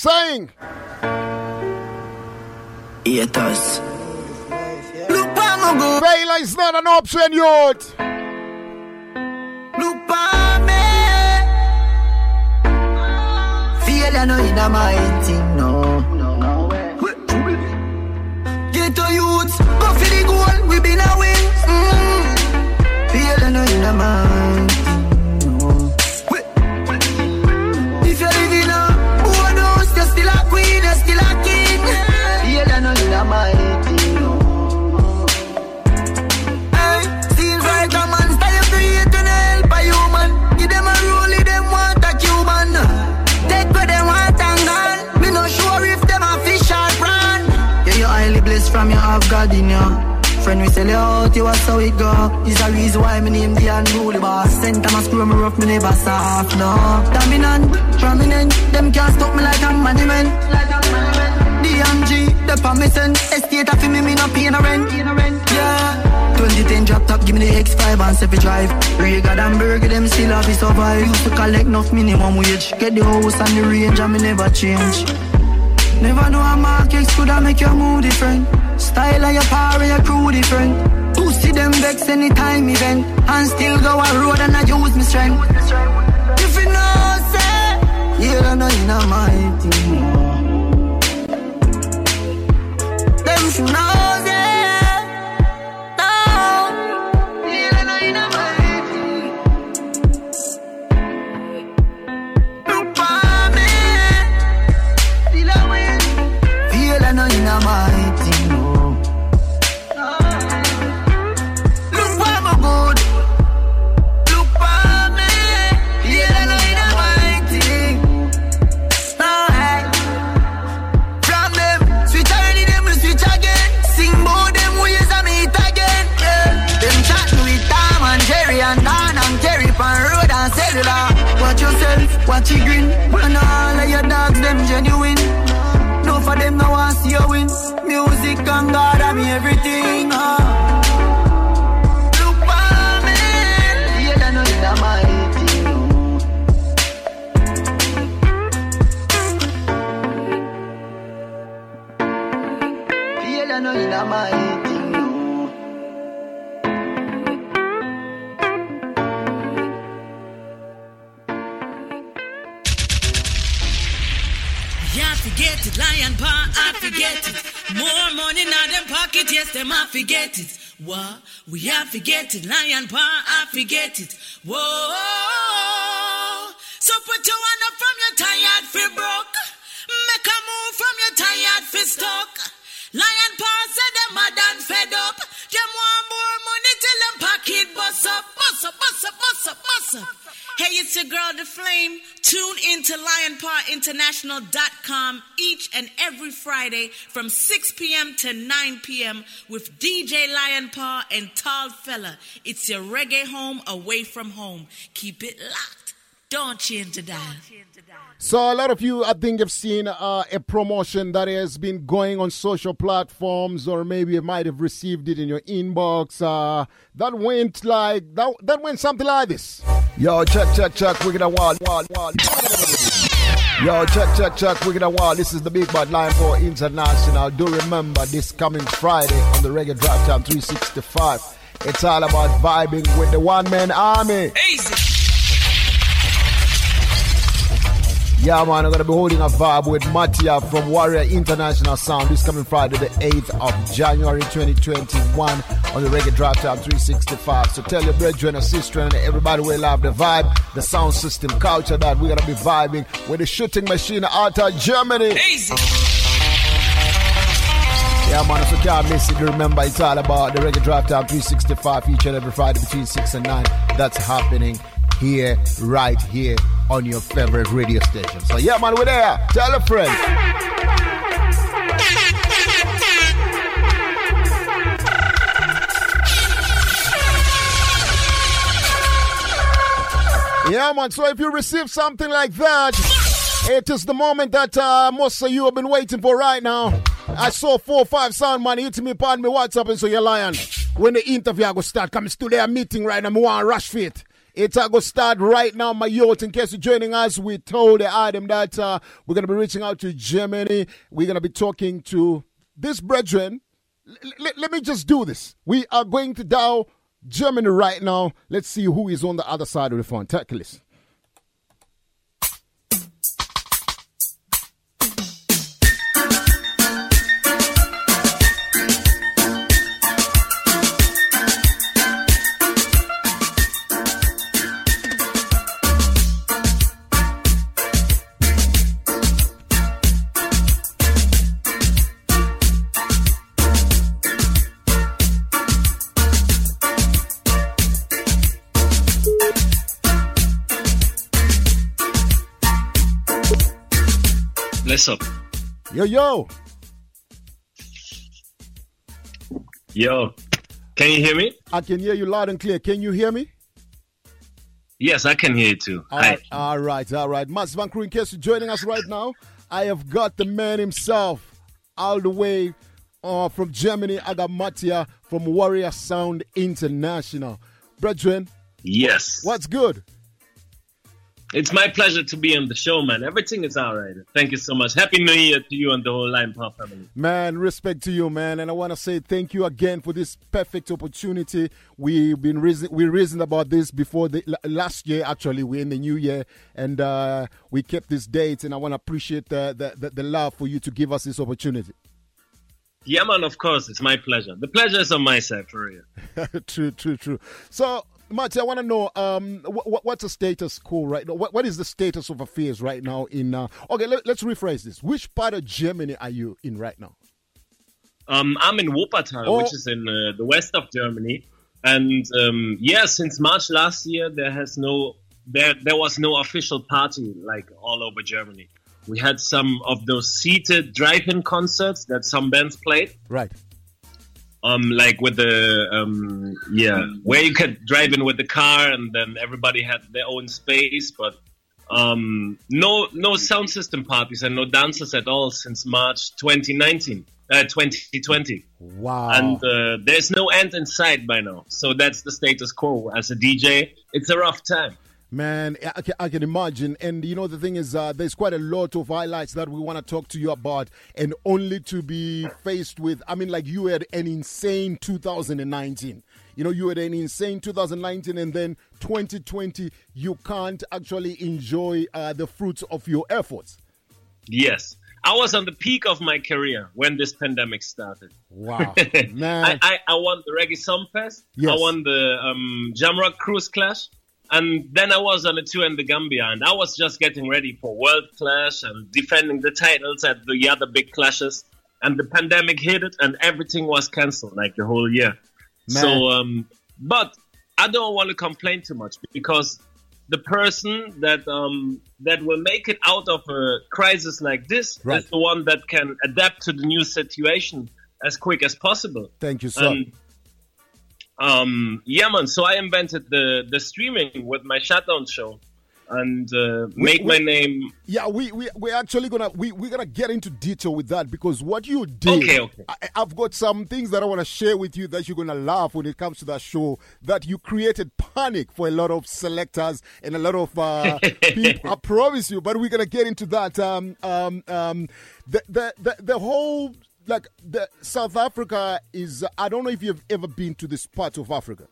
Saying. It does. Look, Pamago. Failure is not an option, youth. Look, me. Failure no in my thing, no. no. Get to youth, go for the goal, we been a win. Mm. Failure no in my you. Friend, we sell you out, you are so it go. Is a reason why my name the unruly boss. Sent time I screw me rough, me never soft, no. Dominant, prominent, them can't stop me like a monument. DMG, the permission, estate of me, me no pay no rent. A rent yeah. 2010 drop top, give me the X5 and Sefi drive. Regal and Burger, them still have to survive. Used to collect enough minimum wage. Get the house and the range, and me never change. Never know a market could I make your mood different. Style of your power, your crew different. Who see them vex anytime event. And still go a road and I use my strength. If you know, say, you don't know you know my team. Them should know, Watch you grin, and all of your dogs them genuine. No for them no want see you win. Music and God I me everything. Uh. Look for me, I know it's Yeah, I know it's my it, yes, them I forget it. What? We have forget it. Lion paw, I forget it. Whoa. So put your hand up from your tired fi broke. Make a move from your tired fi stuck. Lion paw said them mad and fed up. Them want more money till them pocket bust up. Bust up, bust up, bust up, bust up. Hey, it's your girl, The Flame. Tune in to LionPawInternational.com each and every Friday from 6 p.m. to 9 p.m. with DJ Lionpaw and Tall Fella. It's your reggae home away from home. Keep it locked. Don't change the dial. So a lot of you, I think, have seen uh, a promotion that has been going on social platforms, or maybe you might have received it in your inbox. Uh, that went like that. That went something like this. Yo, check, check, check. We're gonna wall, wall, wall. Yo, check, check, check. We're gonna wall. This is the Big Bad Lion Paw International. Do remember this coming Friday on the Reggae Drive Time 365. It's all about vibing with the one man army. Easy. Yeah, man, I'm gonna be holding a vibe with Mattia from Warrior International Sound this coming Friday, the 8th of January 2021 on the Reggae Drive Time 365. So tell your brethren and sister and everybody will love the vibe, the sound system, culture that we're gonna be vibing with the shooting machine out of Germany. Easy. Yeah, man, if you can't miss it, remember it's all about the Reggae Drive Time 365 each and every Friday between 6 and 9. That's happening here, right here on your favorite radio station. So, yeah, man, we're there. Tell a friend. Yeah, man. So if you receive something like that, it is the moment that uh, most of you have been waiting for right now. I saw four five sound man hitting me upon me WhatsApp and so you're lying. When the interview I go start, come to their meeting right now, I want to rush for it. It's going to start right now, my youth. In case you're joining us, we told the item that uh, we're going to be reaching out to Germany. We're going to be talking to this brethren. L- l- let me just do this. We are going to dial Germany right now. Let's see who is on the other side of the phone. Take a listen. Up. Yo, yo. Yo, can you hear me? I can hear you loud and clear. Can you hear me? Yes, I can hear you too. All Hi. right, all right, all right. Mats Van Crew, in case you're joining us right now, I have got the man himself all the way uh, from Germany. I got Mattia from Warrior Sound International. Brethren, Yes. what's good? It's my pleasure to be on the show, man. Everything is all right. Thank you so much. Happy New Year to you and the whole Lion Paw family. Man, respect to you, man, and I want to say thank you again for this perfect opportunity. We've been reason we reasoned about this before the last year. Actually, we're in the new year, and uh, we kept this date. And I want to appreciate the, the the the love for you to give us this opportunity. Yeah, man, of course. It's my pleasure. The pleasure is on my side, for real. true, true, true. So, Marty, I want to know um, what, what's the status quo right now? What, what is the status of affairs right now in? Uh, okay, let, us rephrase this. Which part of Germany are you in right now? Um, I'm in Wuppertal, Oh. which is in uh, the west of Germany. And um, yeah, since March last year, there has no there there was no official party like all over Germany. We had some of those seated drive-in concerts that some bands played. Right. Um like with the um yeah where you could drive in with the car and then everybody had their own space but um no no sound system parties and no dances at all since march 2019 uh, 2020 Wow. and uh, there's no end in sight by now. So that's the status quo. As a dj it's a rough time Man, I can, I can imagine. And you know, the thing is, uh, there's quite a lot of highlights that we want to talk to you about, and only to be faced with. I mean, like you had an insane 2019. You know, you had an insane 2019, and then 2020, you can't actually enjoy uh, the fruits of your efforts. yes i was on the peak of my career when this pandemic started Wow, I, man. I, I won the Reggae Sumfest. Yes. I won the um, Jamrock Cruise Clash. And then I was on a tour in the Gambia, and I was just getting ready for World Clash and defending the titles at the other big clashes. And the pandemic hit it, and everything was cancelled like the whole year. Man. So, um, but I don't want to complain too much because the person that um, that will make it out of a crisis like this Right. is the one that can adapt to the new situation as quick as possible. Thank you, sir. And um, yeah, man. So I invented the the streaming with my shutdown show, and uh, make my we- name. Yeah, we we we're actually gonna we we're gonna get into detail with that because what you did. Okay, okay. I, I've got some things that I want to share with you that you're gonna laugh when it comes to that show. That you created panic for a lot of selectors and a lot of uh, people. I promise you. But we're gonna get into that. Um, um, um, the the the, the whole. Like the South Africa is, I don't know if you've ever been to this part of Africa.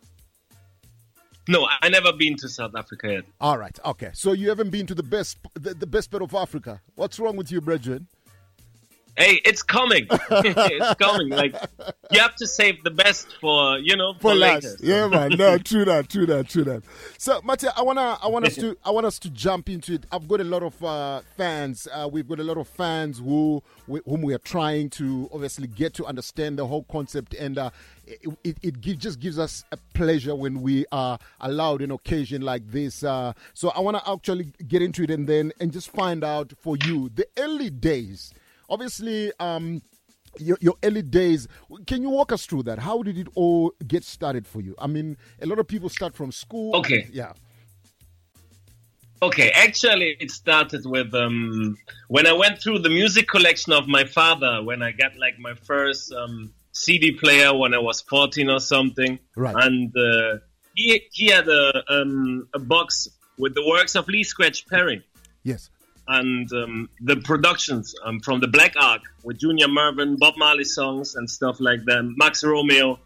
No, I never been to South Africa yet. All right, okay. So you haven't been to the best, the, the best part of Africa. What's wrong with you, brethren? Hey, it's coming. it's coming. Like you have to save the best for you know for, for later. last. Yeah, man. No, true that, true that, true that. So, Mattia, I wanna, I want us to, I want us to jump into it. I've got a lot of uh, fans. Uh, we've got a lot of fans who, whom we are trying to obviously get to understand the whole concept, and uh, it, it, it give, just gives us a pleasure when we are allowed an occasion like this. Uh, so, I want to actually get into it and then and just find out for you the early days. Obviously, um, your, your early days can you walk us through that how did it all get started for you i mean a lot of people start from school Okay. yeah Okay, actually, it started with um, when I went through the music collection of my father when I got like my first um, CD player when I was 14 or something. Right. And uh, he he had a um, a box with the works of Lee Scratch Perry Yes. And um, the productions um, from the Black Ark with Junior Murvin, Bob Marley songs and stuff like that, Max Romeo.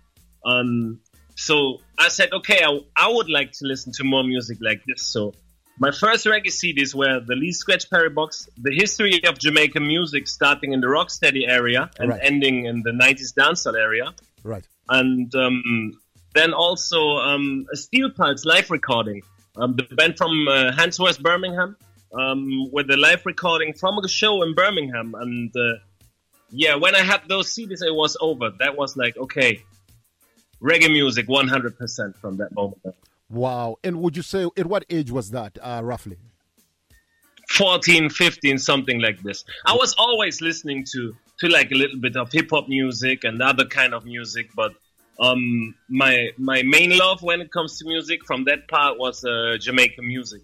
Um, so I said, okay, I, I would like to listen to more music like this. So my first reggae CDs were the Lee Scratch Perry box, the history of Jamaican music starting in the rocksteady area and Right. ending in the 90s dancehall area Right. and um, then also um, a Steel Pulse live recording. Um, the band from uh, Handsworth, Birmingham, um, with a live recording from a show in Birmingham. And uh, yeah, when I had those CDs, it was over. That was like, okay, reggae music 100% from that moment. Wow. And would you say at what age was that, uh, roughly? 14, 15, something like this. I was always listening to to like a little bit of hip hop music and other kind of music, but um, my my main love when it comes to music from that part was uh, Jamaican music.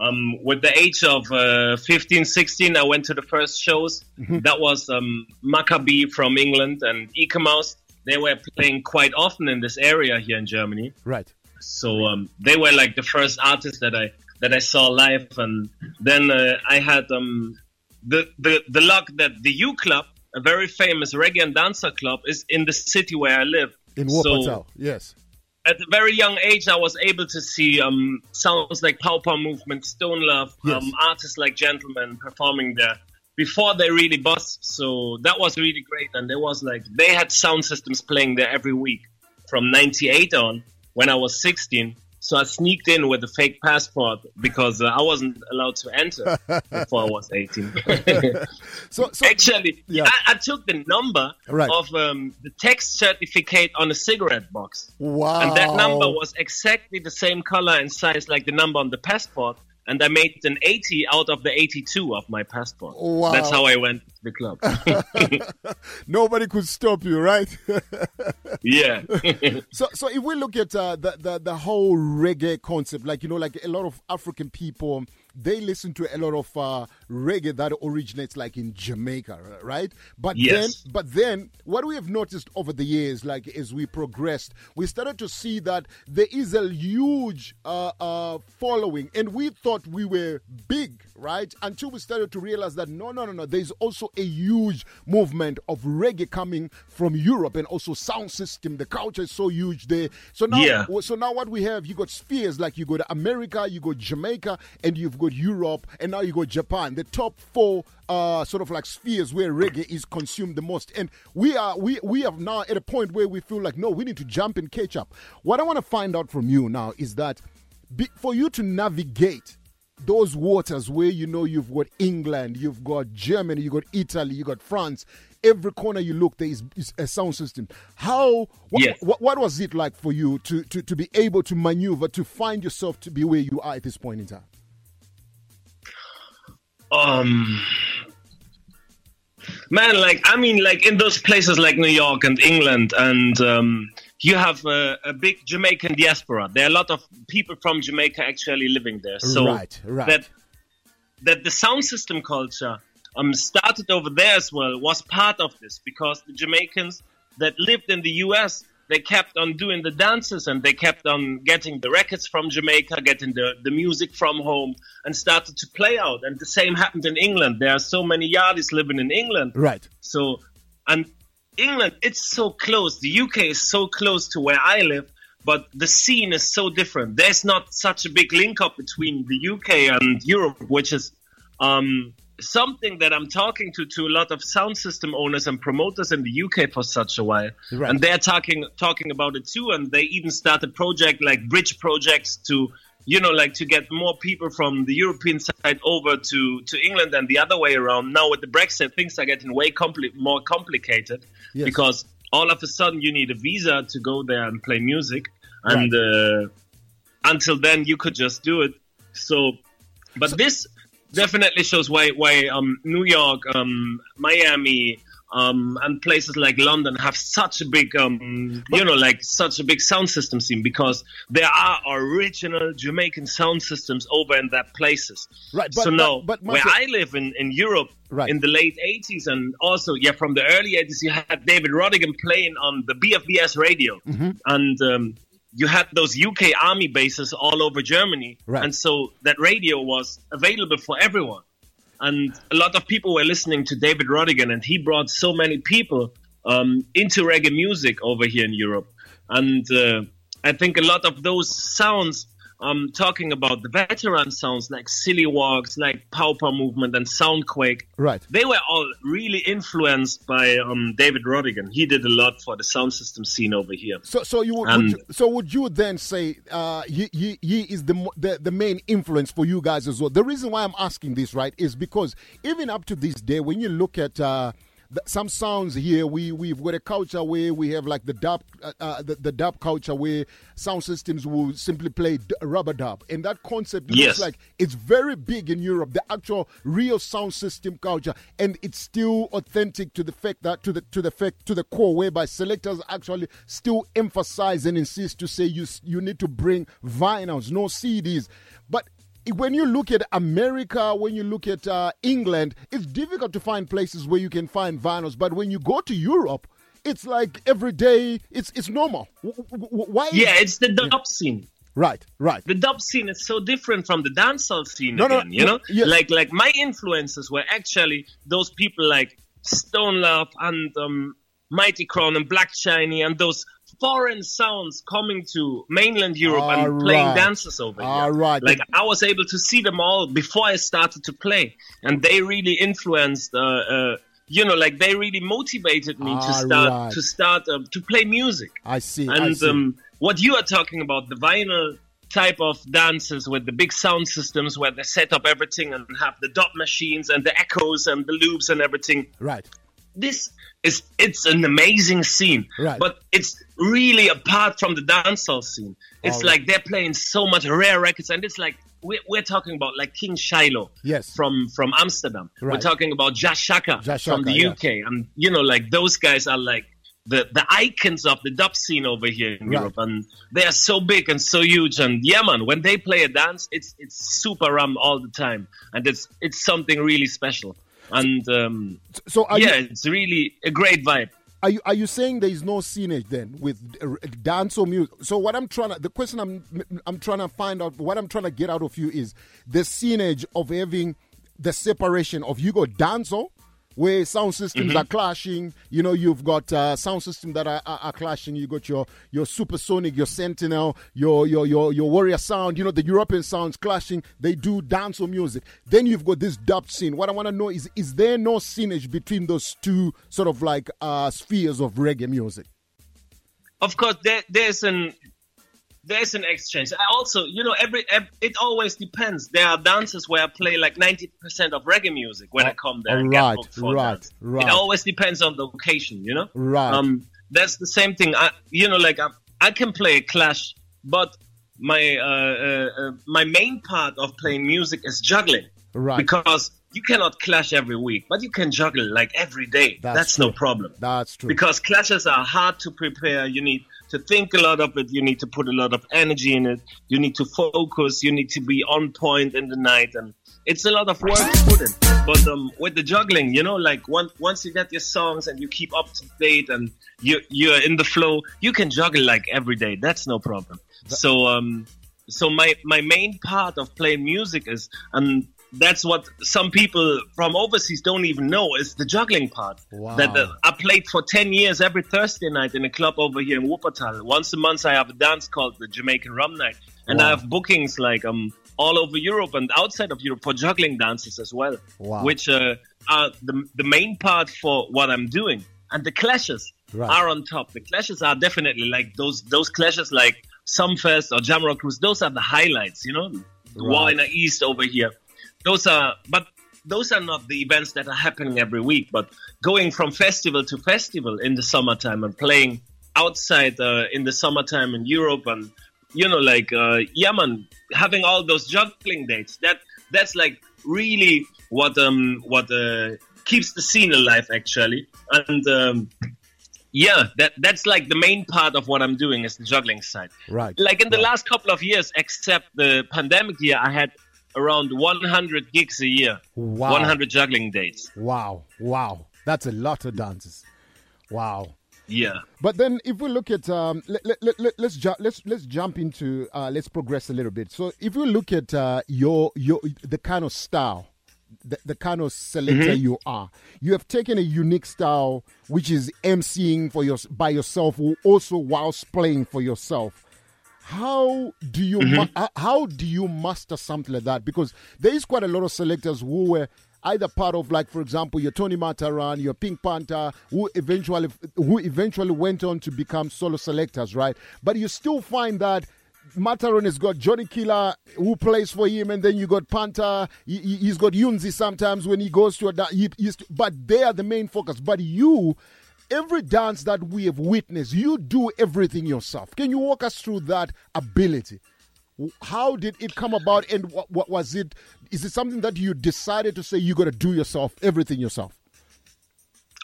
Um, with the age of uh, 15, 16, I went to the first shows. That was um, Macka B from England and Eek-A-Mouse. They were playing quite often in this area here in Germany. Right. So um, they were like the first artists that I that I saw live, and then uh, I had um, the the the luck that the U Club, a very famous reggae and dancer club, is in the city where I live. In So Wuppertal. yes. At a very young age, I was able to see um, sounds like Pow Pow Movement, Stone Love, Yes. um, artists like Gentleman performing there before they really bust. So that was really great, and there was like they had sound systems playing there every week from '98 on when I was 16. So I sneaked in with a fake passport because uh, I wasn't allowed to enter before I was 18. So, so Actually, Yeah. I, I took the number Right. of um, the tax certificate on a cigarette box. wow. And that number was exactly the same color and size like the number on the passport. And I made an 80 out of the 82 of my passport. Wow. That's how I went the club. Nobody could stop you, right? yeah. So, so if we look at uh, the, the the whole reggae concept, like you know, like a lot of African people, they listen to a lot of uh, reggae that originates like in Jamaica, right? But Yes. then, but then, what we have noticed over the years, like as we progressed, we started to see that there is a huge uh, uh, following, and we thought we were big, right? Until we started to realize that no, no, no, no. There's also a huge movement of reggae coming from Europe, and also sound system. The culture is so huge there. So now, Yeah. so now what we have, you got spheres like you go to America, you go Jamaica, and you've got Europe, and now you go Japan. The top four uh, sort of like spheres where reggae is consumed the most. And we are we we are now at a point where we feel like no, we need to jump and catch up. What I want to find out from you now is that be, for you to navigate those waters where you know you've got England, you've got Germany, you've got Italy, you've got France. Every corner you look, there is, is a sound system. How? What, Yes. what, what was it like for you to, to, to be able to maneuver to find yourself to be where you are at this point in time? um, man, like, I mean, like in those places like New York and England, and um, you have a, a big Jamaican diaspora. There are a lot of people from Jamaica actually living there. So Right, right. that that the sound system culture um, started over there as well was part of this because the Jamaicans that lived in the US they kept on doing the dances and they kept on getting the records from Jamaica, getting the, the music from home and started to play out. And the same happened in England. There are so many yardies living in England. Right. So, and England, it's so close. The UK is so close to where I live, but the scene is so different. There's not such a big link up between the UK and Europe, which is um, something that I'm talking to to a lot of sound system owners and promoters in the UK for such a while, Right. and they're talking talking about it too. And they even started project like bridge projects to you know like to get more people from the European side over to to England and the other way around. Now with the Brexit, things are getting way compli- more complicated Yes. because all of a sudden you need a visa to go there and play music, and uh, until then you could just do it. So, but this definitely shows why why um, New York, um, Miami, um, and places like London have such a big um, you know like such a big sound system scene because there are original Jamaican sound systems over in that places. Right, but- so now but- but where I live in in Europe. Right. In the late 80s and also, yeah, from the early 80s, you had David Rodigan playing on the BFBS radio. Mm-hmm. And um, you had those UK army bases all over Germany, Right. and so that radio was available for everyone. And a lot of people were listening to David Rodigan, and he brought so many people um, into reggae music over here in Europe. And uh, I think a lot of those sounds, um, talking about the veteran sounds like Silly Walks, like Pow Pow Movement, and Soundquake, Right. they were all really influenced by um, David Rodigan. He did a lot for the sound system scene over here. So, so you would, would you, so would you then say uh, he, he, he is the, the the main influence for you guys as well? The reason why I'm asking this, right, is because even up to this day, when you look at uh, the, some sounds here, we we've got a culture where we have like the dub, uh, uh, the, the dub culture where sound systems will simply play d- rubber dub, and that concept looks Yes. like it's very big in Europe. The actual real sound system culture, and it's still authentic to the fact that to the to the fact to the core, whereby selectors actually still emphasize and insist to say you you need to bring vinyls, no CDs, but. When you look at America, when you look at uh, England, it's difficult to find places where you can find vinyls. But when you go to Europe, it's like every day, it's it's normal. W- w- w- Why? Yeah, it's the dub scene. right, right. The dub scene is so different from the dancehall scene No, no, you no, know, yes. like like my influences were actually those people like Stone Love and um, Mighty Crown and Black Chiney and those foreign sounds coming to mainland Europe and All playing dances over All here. right. Like I was able to see them all before I started to play, and they really influenced. Uh, uh, you know, like they really motivated me All to start right. to start um, to play music. I see. I And see. um, what you are talking about, the vinyl type of dances with the big sound systems where they set up everything and have the dot machines and the echoes and the loops and everything. right. This is it's an amazing scene, Right. but it's really apart from the dancehall scene. It's oh, right. like they're playing so much rare records, and it's like we're, we're talking about like King Shiloh, Yes. from from Amsterdam. We're talking about Jah Shaka Josh from the Shaka, UK, and you know, like those guys are like the the icons of the dub scene over here in Right. Europe, and they are so big and so huge. And yeah, man, when they play a dance, it's it's super rum all the time, and it's it's something really special. And um, So are yeah, you it's really a great vibe. are you are you saying there is no scenage then with dance or music? So what I'm trying to the question I'm I'm trying to find out what I'm trying to get out of you is the scenage of having the separation of you got dancehall where sound systems Mm-hmm. are clashing. You know, you've got uh, sound systems that are, are, are clashing. You got your your supersonic, your Sentinel, your your your your Warrior sound. You know, the European sounds clashing. They do dancehall music. Then you've got this dub scene. What I want to know is is there no scenage between those two sort of like uh, spheres of reggae music? Of course, there, there's an there's an exchange. I also, you know, every, ev it always depends. There are dances where I play like ninety percent of reggae music when I come there. Right, booked for a right, dance. right. It always depends on the location, you know. Right. Um, that's the same thing. I, you know, like I, I can play a clash, but my uh, uh, uh, my main part of playing music is juggling. Right. Because you cannot clash every week, but you can juggle like every day. That's That's, no problem That's true. because clashes are hard to prepare. You need to think a lot of it. You need to put a lot of energy in it. You need to focus. You need to be on point in the night, and it's a lot of work to put in. But um, with the juggling, you know, like once once you get your songs and you keep up to date and you you're in the flow, you can juggle like every day. That's no problem. So um, so my my main part of playing music is and that's what some people from overseas don't even know is the juggling part. Wow. That uh, I played for ten years every Thursday night in a club over here in Wuppertal. Once a month, I have a dance called the Jamaican Rum Night, and Wow. I have bookings like um all over Europe and outside of Europe for juggling dances as well, Wow. which uh, are the the main part for what I'm doing. And the clashes Right. are on top. The clashes are definitely like those those clashes like Sumfest or Jamrock Cruise. Those are the highlights, you know. The War in the East over here. Those are, but those are not the events that are happening every week. But going from festival to festival in the summertime and playing outside uh, in the summertime in Europe and you know like uh, yeah man having all those juggling dates that that's like really what um what uh, keeps the scene alive actually and um, yeah that that's like the main part of what I'm doing is the juggling side right. like in the Right. last couple of years, except the pandemic year, I had around 100 gigs a year, Wow. 100 juggling dates. Wow. Wow. That's a lot of dances. Wow. Yeah. But then, if we look at, um, let, let, let, let, us ju- let's let's jump into, uh, let's progress a little bit. So, if we look at uh, your your the kind of style, the, the kind of selector you are, you have taken a unique style, which is emceeing for your by yourself, also whilst playing for yourself. How do you mm-hmm. ma- how- do you master something like that? Because there is quite a lot of selectors who were either part of like for example your Tony Matterhorn, your Pink Panther, who eventually who eventually went on to become solo selectors, right? But you still find that Matterhorn has got Johnny Killer who plays for him, and then you got Panther. He, he's got Yunzi sometimes when he goes to a he, but they are the main focus. But you, every dance that we have witnessed, you do everything yourself. Can you walk us through that ability? How did it come about, and what, what was it? Is it something that you decided to say you got to do yourself, everything yourself?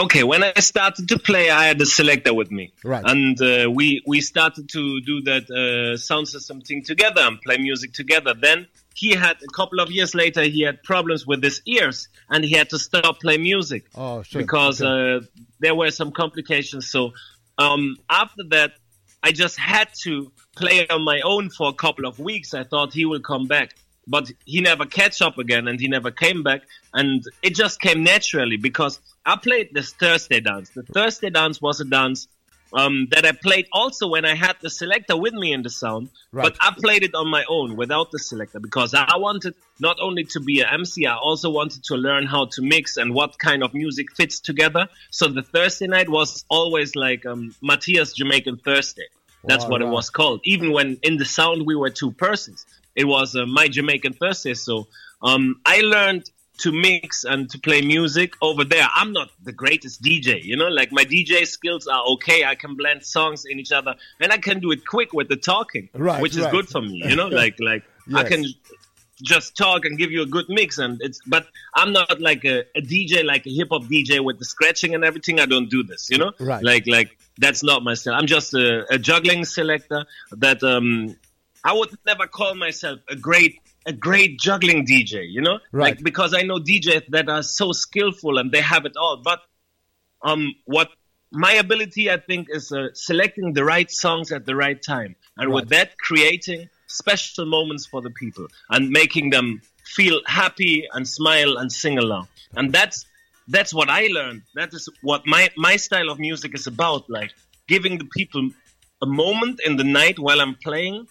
Okay, when I started to play, I had a selector with me, Right. And uh, we we started to do that uh, sound system thing together and play music together. Then he had a couple of years later, he had problems with his ears, and he had to stop playing music Oh, sure. because Okay. uh, there were some complications. So um, after that, I just had to play on my own for a couple of weeks. I thought he will come back, but he never catch up again, and he never came back. And it just came naturally because I played this Thursday dance. The Thursday dance was a dance. Um, that I played also when I had the selector with me in the sound, Right. but I played it on my own without the selector because I wanted not only to be an MC, I also wanted to learn how to mix and what kind of music fits together. So the Thursday night was always like um, Matthias Jamaican Thursday. That's Wow, what wow. it was called. Even when in the sound we were two persons, it was uh, my Jamaican Thursday. So um, I learned to mix and to play music over there. I'm not the greatest DJ, you know, like my DJ skills are okay. I can blend songs in each other and I can do it quick with the talking, Right, which is right. good for me, you know, like, like I can just talk and give you a good mix and it's but i'm not like a, a dj like a hip-hop dj with the scratching and everything i don't do this you know Right. like like that's not my style i'm just a, a juggling selector that um i would never call myself a great a great juggling dj you know? Right. like because i know djs that are so skillful and they have it all but um what my ability i think is uh, selecting the right songs at the right time and with that creating special moments for the people and making them feel happy and smile and sing along. And that's that's what i learned. That is what my my style of music is about like giving the people a moment in the night while i'm playing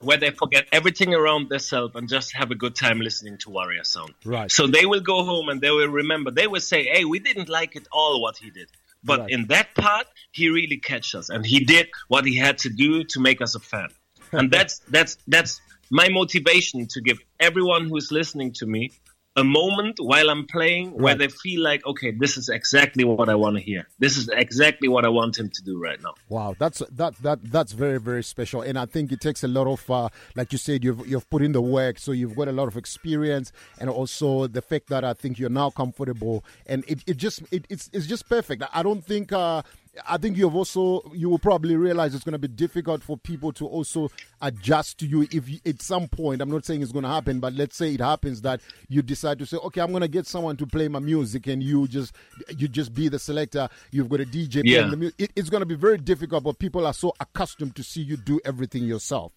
where they forget everything around themselves and just have a good time listening to warrior sound Right. so they will go home and they will remember. They will say, "Hey, we didn't like it all what he did, but Right. in that part, he really catch us, and he did what he had to do to make us a fan." and that's that's that's my motivation to give everyone who's listening to me a moment while I'm playing where Right. they feel like, okay, this is exactly what I want to hear. This is exactly what I want him to do right now. Wow, that's that that that's very very special, and I think it takes a lot of, uh, like you said, you've you've put in the work, so you've got a lot of experience, and also the fact that I think you're now comfortable, and it, it just it, it's it's just perfect. I don't think. Uh, I think you've also you will probably realize it's going to be difficult for people to also adjust to you if you, at some point. I'm not saying it's going to happen, but let's say it happens that you decide to say, okay, I'm going to get someone to play my music, and you just you just be the selector. You've got a DJ playing Yeah. the music. It, it's going to be very difficult, but people are so accustomed to see you do everything yourself.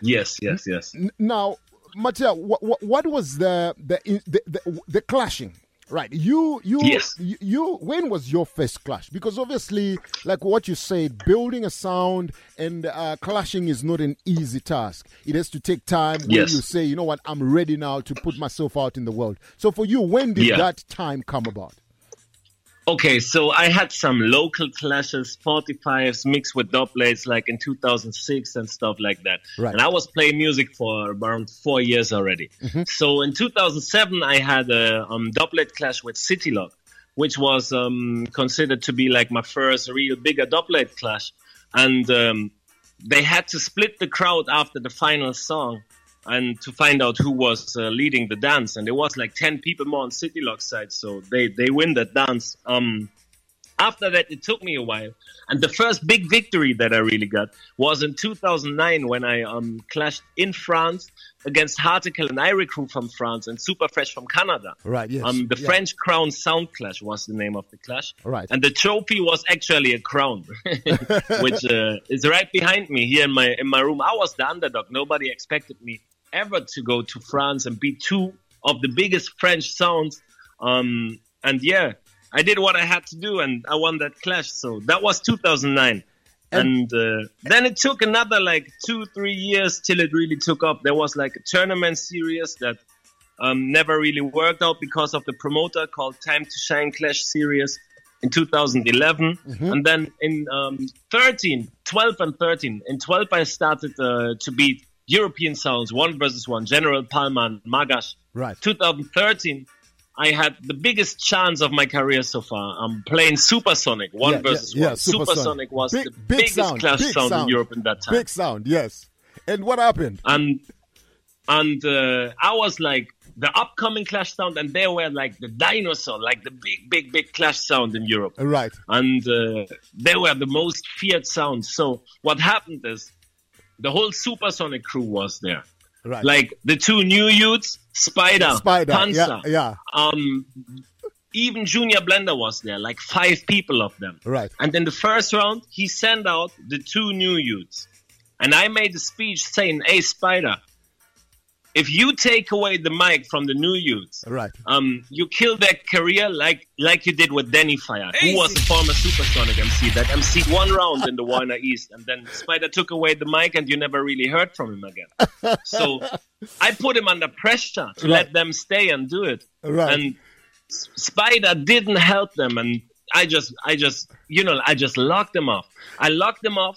Yes, yes, yes. Now, Mattia, what, what, what was the the, the the the clashing? Right, you you, Yes. you you when was your first clash? Because obviously, like what you said, building a sound and uh, clashing is not an easy task. It has to take time. When Yes. you say, you know what, I'm ready now to put myself out in the world. So for you, when did Yeah. that time come about? Okay, so I had some local clashes, 45s mixed with doublets like in 2006 and stuff like that. Right. And I was playing music for around four years already. So in 2007, I had a um, doublet clash with City Lock, which was um, considered to be like my first real bigger doublet clash. And um, they had to split the crowd after the final song and to find out who was uh, leading the dance. And there was like 10 people more on City Lock side, so they, they win that dance. Um, after that, it took me a while. And the first big victory that I really got was in 2009 when I um, clashed in France against Heartical and Irie Crew from France and Super Fresh from Canada. Right, yes. Um, the Yeah. French Crown Sound Clash was the name of the clash. Right. And the trophy was actually a crown, which uh, is right behind me here in my in my room. I was the underdog. Nobody expected me ever to go to France and beat two of the biggest French sounds. Um, and yeah, I did what I had to do, and I won that clash. So that was 2009. And uh, then it took another like two, three years till it really took up. There was like a tournament series that um, never really worked out because of the promoter called Time to Shine Clash Series in 2011. And then in um, 13, 12 and 13, in 12 I started uh, to beat European Sounds, one versus one, General Palma and Magash. Right. 2013, I had the biggest chance of my career so far. I'm playing Supersonic, one Yeah, yeah, versus yeah, one. Supersonic. Supersonic was Big- the big biggest sound, clash big sound, sound. in Europe in that time Big sound, yes. And what happened? and and uh, I was like the upcoming Clash sound, and they were like the dinosaur, like the big, big, big Clash sound in Europe, Right. and uh, they were the most feared sound. So what happened is the whole Supersonic crew was there, Right. like the two new youths, Spider, Spider. Panzer, Yeah, yeah. um, even Junior Blender was there, like five people of them. Right. And in the first round, he sent out the two new youths. And I made a speech saying, Hey, Spider, if you take away the mic from the new youths, Right. um, you kill their career like like you did with Danny Fire, who was a former Supersonic MC that MC'd one round in the Warner East, and then Spider took away the mic, and you never really heard from him again. so I put him under pressure to Right. let them stay and do it, Right. and S- Spider didn't help them, and I just, I just, you know, I just locked them off. I locked them off.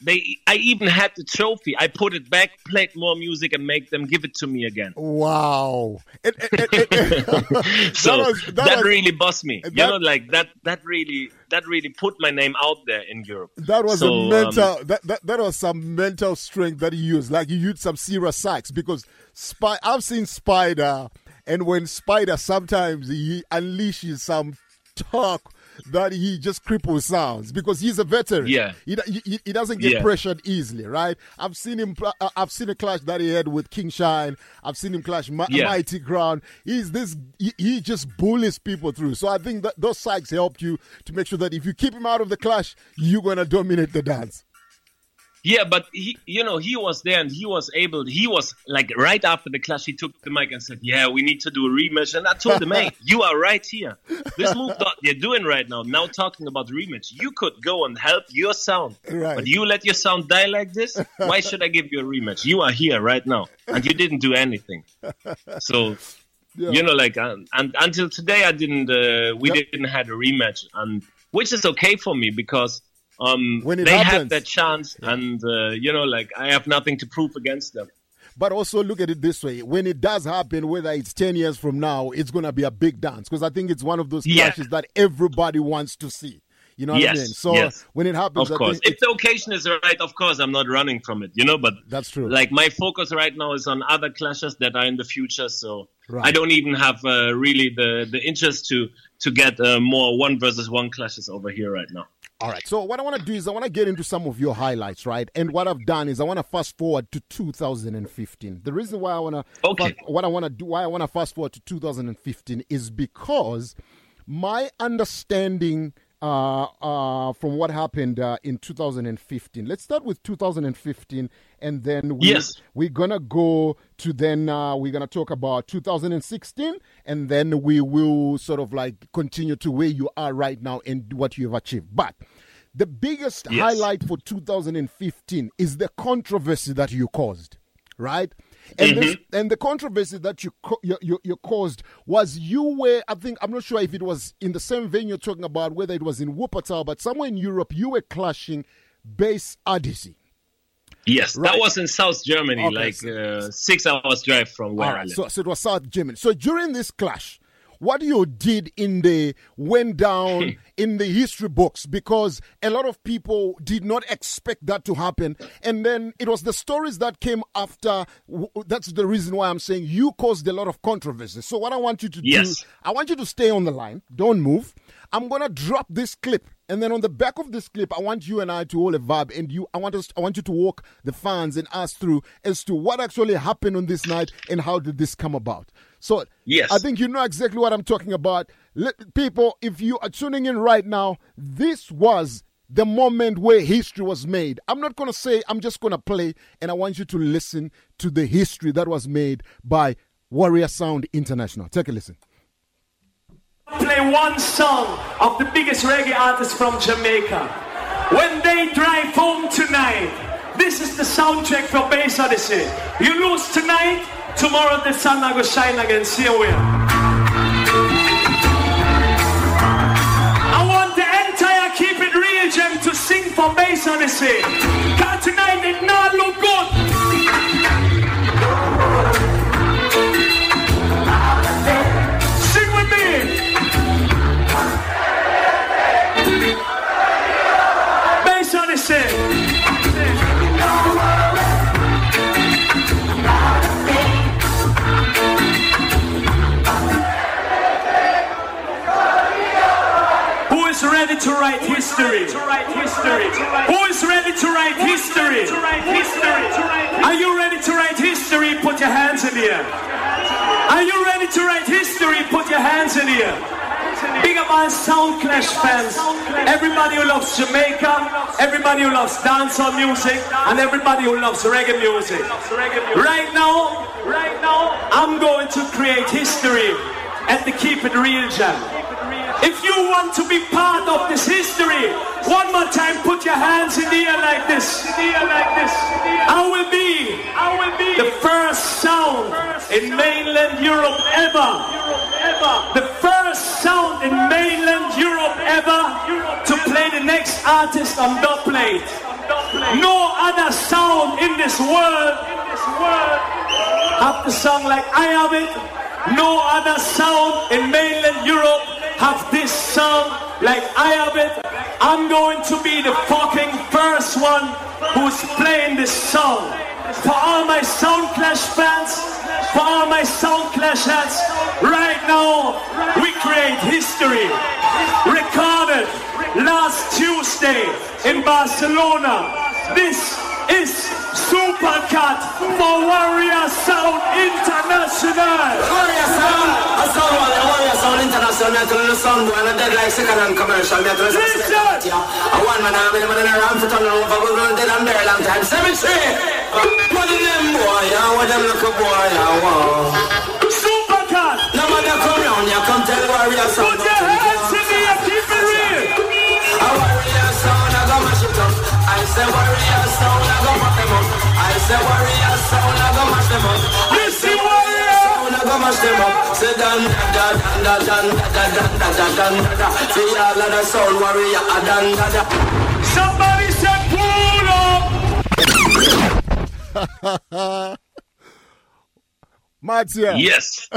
They, I even had the trophy. I put it back, played more music, and make them give it to me again. Wow. It- it- it- so that that, was- that was- really bossed me. that- you know, like that. That really, that really put my name out there in Europe. That was So, a um, mental. that, that that was some mental strength that he used. Like you used some serious psychs because spy. I've seen Spider, and when Spider sometimes he unleashes some talk that he just cripples sounds because he's a veteran. Yeah. he he, he- doesn't get Yeah. pressured easily, right? I've seen him. uh, I've seen a clash that he had with King Shine. I've seen him clash Mi- Yeah. Mighty Crown. He's this. He, he just bullies people through. So I think that those psychs helped you to make sure that if you keep him out of the clash, you're gonna dominate the dance. Yeah, but he, you know, he was there and he was able. He was like right after the clash, he took the mic and said, "Yeah, we need to do a rematch." And I told him, "Hey, you are right here. This move that you're doing right now, now talking about rematch, you could go and help your sound, Right. but you let your sound die like this. Why should I give you a rematch? You are here right now, and you didn't do anything. So." Yeah. You know, like, uh, and until today, I didn't. Uh, we Yep. didn't had a rematch, and which is okay for me because um, When it they happens. had that chance, and uh, you know, like I have nothing to prove against them. But also look at it this way: when it does happen, whether it's ten years from now, it's gonna be a big dance because I think it's one of those Yeah. clashes that everybody wants to see. You know what I mean? So yes. when it happens, Of course, if the occasion is right, of course, I'm not running from it. You know, but that's true. like my focus right now is on other clashes that are in the future. So Right. I don't even have uh, really the the interest to to get uh, more one versus one clashes over here right now. All right. So what I want to do is I want to get into some of your highlights, right? And what I've done is I want to fast forward to 2015. The reason why I want to Okay. what I want to do why I want to fast forward to 2015 is because my understanding uh, uh, from what happened uh, in 2015. Let's start with 2015, and then we, Yes. we're gonna go to then uh, we're gonna talk about 2016, and then we will sort of like continue to where you are right now and what you've achieved. But the biggest Yes. highlight for 2015 is the controversy that you caused, right? And this, and the controversy that you, you, you you caused was you were I think I'm not sure if it was in the same vein you're talking about whether it was in Wuppertal but somewhere in Europe you were clashing Bass Odyssey. Yes, Right. that was in South Germany, Okay, like uh, six hours drive from where All I live. so, so it was South Germany. So during this clash, what you did in the went down in the history books because a lot of people did not expect that to happen, and then it was the stories that came after. That's the reason why I'm saying you caused a lot of controversy. So what I want you to Yes. do, I want you to stay on the line. Don't move. I'm gonna drop this clip, and then on the back of this clip, I want you and I to hold a vibe, and you, I want us, I want you to walk the fans and us through as to what actually happened on this night and how did this come about. So, Yes. I think you know exactly what I'm talking about. Let, people, if you are tuning in right now, this was the moment where history was made. I'm not going to say, I'm just going to play, and I want you to listen to the history that was made by Warrior Sound International. Take a listen. play one song of the biggest reggae artist from Jamaica. When they drive home tonight, this is the soundtrack for Bass Odyssey. You lose tonight, tomorrow the sun will shine again. See you where. I want the entire Keep It Real Jam to sing for Bass Odyssey. Cause tonight it not look good. To write history? Who is ready to write history? Are you ready to write history? Put your hands in the air. Are you ready to write history? Put your hands in the air. Big up our Sound Clash fans. Everybody who loves Jamaica, everybody who loves dancehall music, and everybody who loves reggae music. Right now, right now, I'm going to create history at the Keep It Real Jam. If you want to be part of this history, one more time, put your hands in the air like this. Air like this. I will be, I will be the first sound in mainland Europe ever. The first sound in mainland Europe ever to play the next artist on dub plate. No other sound in this world have the song like I have it. No other sound in mainland Europe have this song like I have it. I'm going to be the fucking first one who's playing this song. For all my Sound Clash fans, for all my Sound Clash heads, right now we create history. Recorded last Tuesday in Barcelona. This is Supercat for Warrior Sound International. Warrior Sound, a sound one, a Warrior Sound International, me a tell the sound boy, and a dead like second hand commercial, me a tell the Listen! A one man, I'm in the man, around for turning over, we run dead and very long time. Cemetery! What of them boy, yeah, what them look a boy, yeah, wow. Supercat, No matter come round, you come tell Warrior Sound. put your hands in the air, keep it real. A Warrior Sound, I go mash it up. I say Warrior Sound, I go pop them up. Say warriors, sound I go mash them up. Listen warriors, sound I go mash them up. Say dan da dan da dan da dan da dan da da. See all of the soul warrior, dan da da. Somebody said pull up. Mattia. Yes.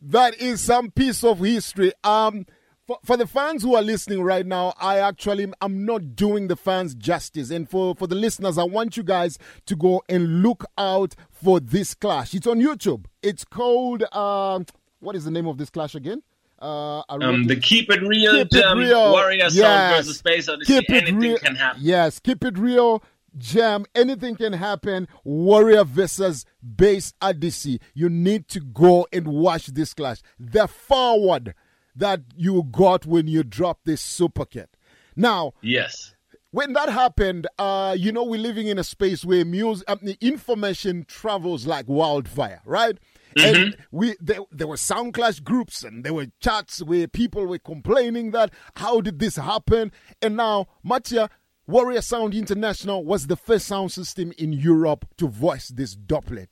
that is some piece of history. Um, for, for the fans who are listening right now, I actually I'm not doing the fans justice. And for for the listeners, I want you guys to go and look out for this clash. It's on YouTube. It's called um, what is the name of this clash again? Uh, Um, the. Keep It Real Keep It Real. Warrior Yes. versus Bass Odyssey. Keep it Anything real. can happen. Yes, keep it real. Jam, anything can happen. Warrior versus Bass Odyssey. You need to go and watch this clash. The forward that you got when you dropped this Supercat. Now, Yes. when that happened, uh, you know, we're living in a space where music, um, information travels like wildfire, right? And we there, there were sound clash groups and there were chats where people were complaining that how did this happen? And now, Mattia, Warrior Sound International was the first sound system in Europe to voice this dubplate.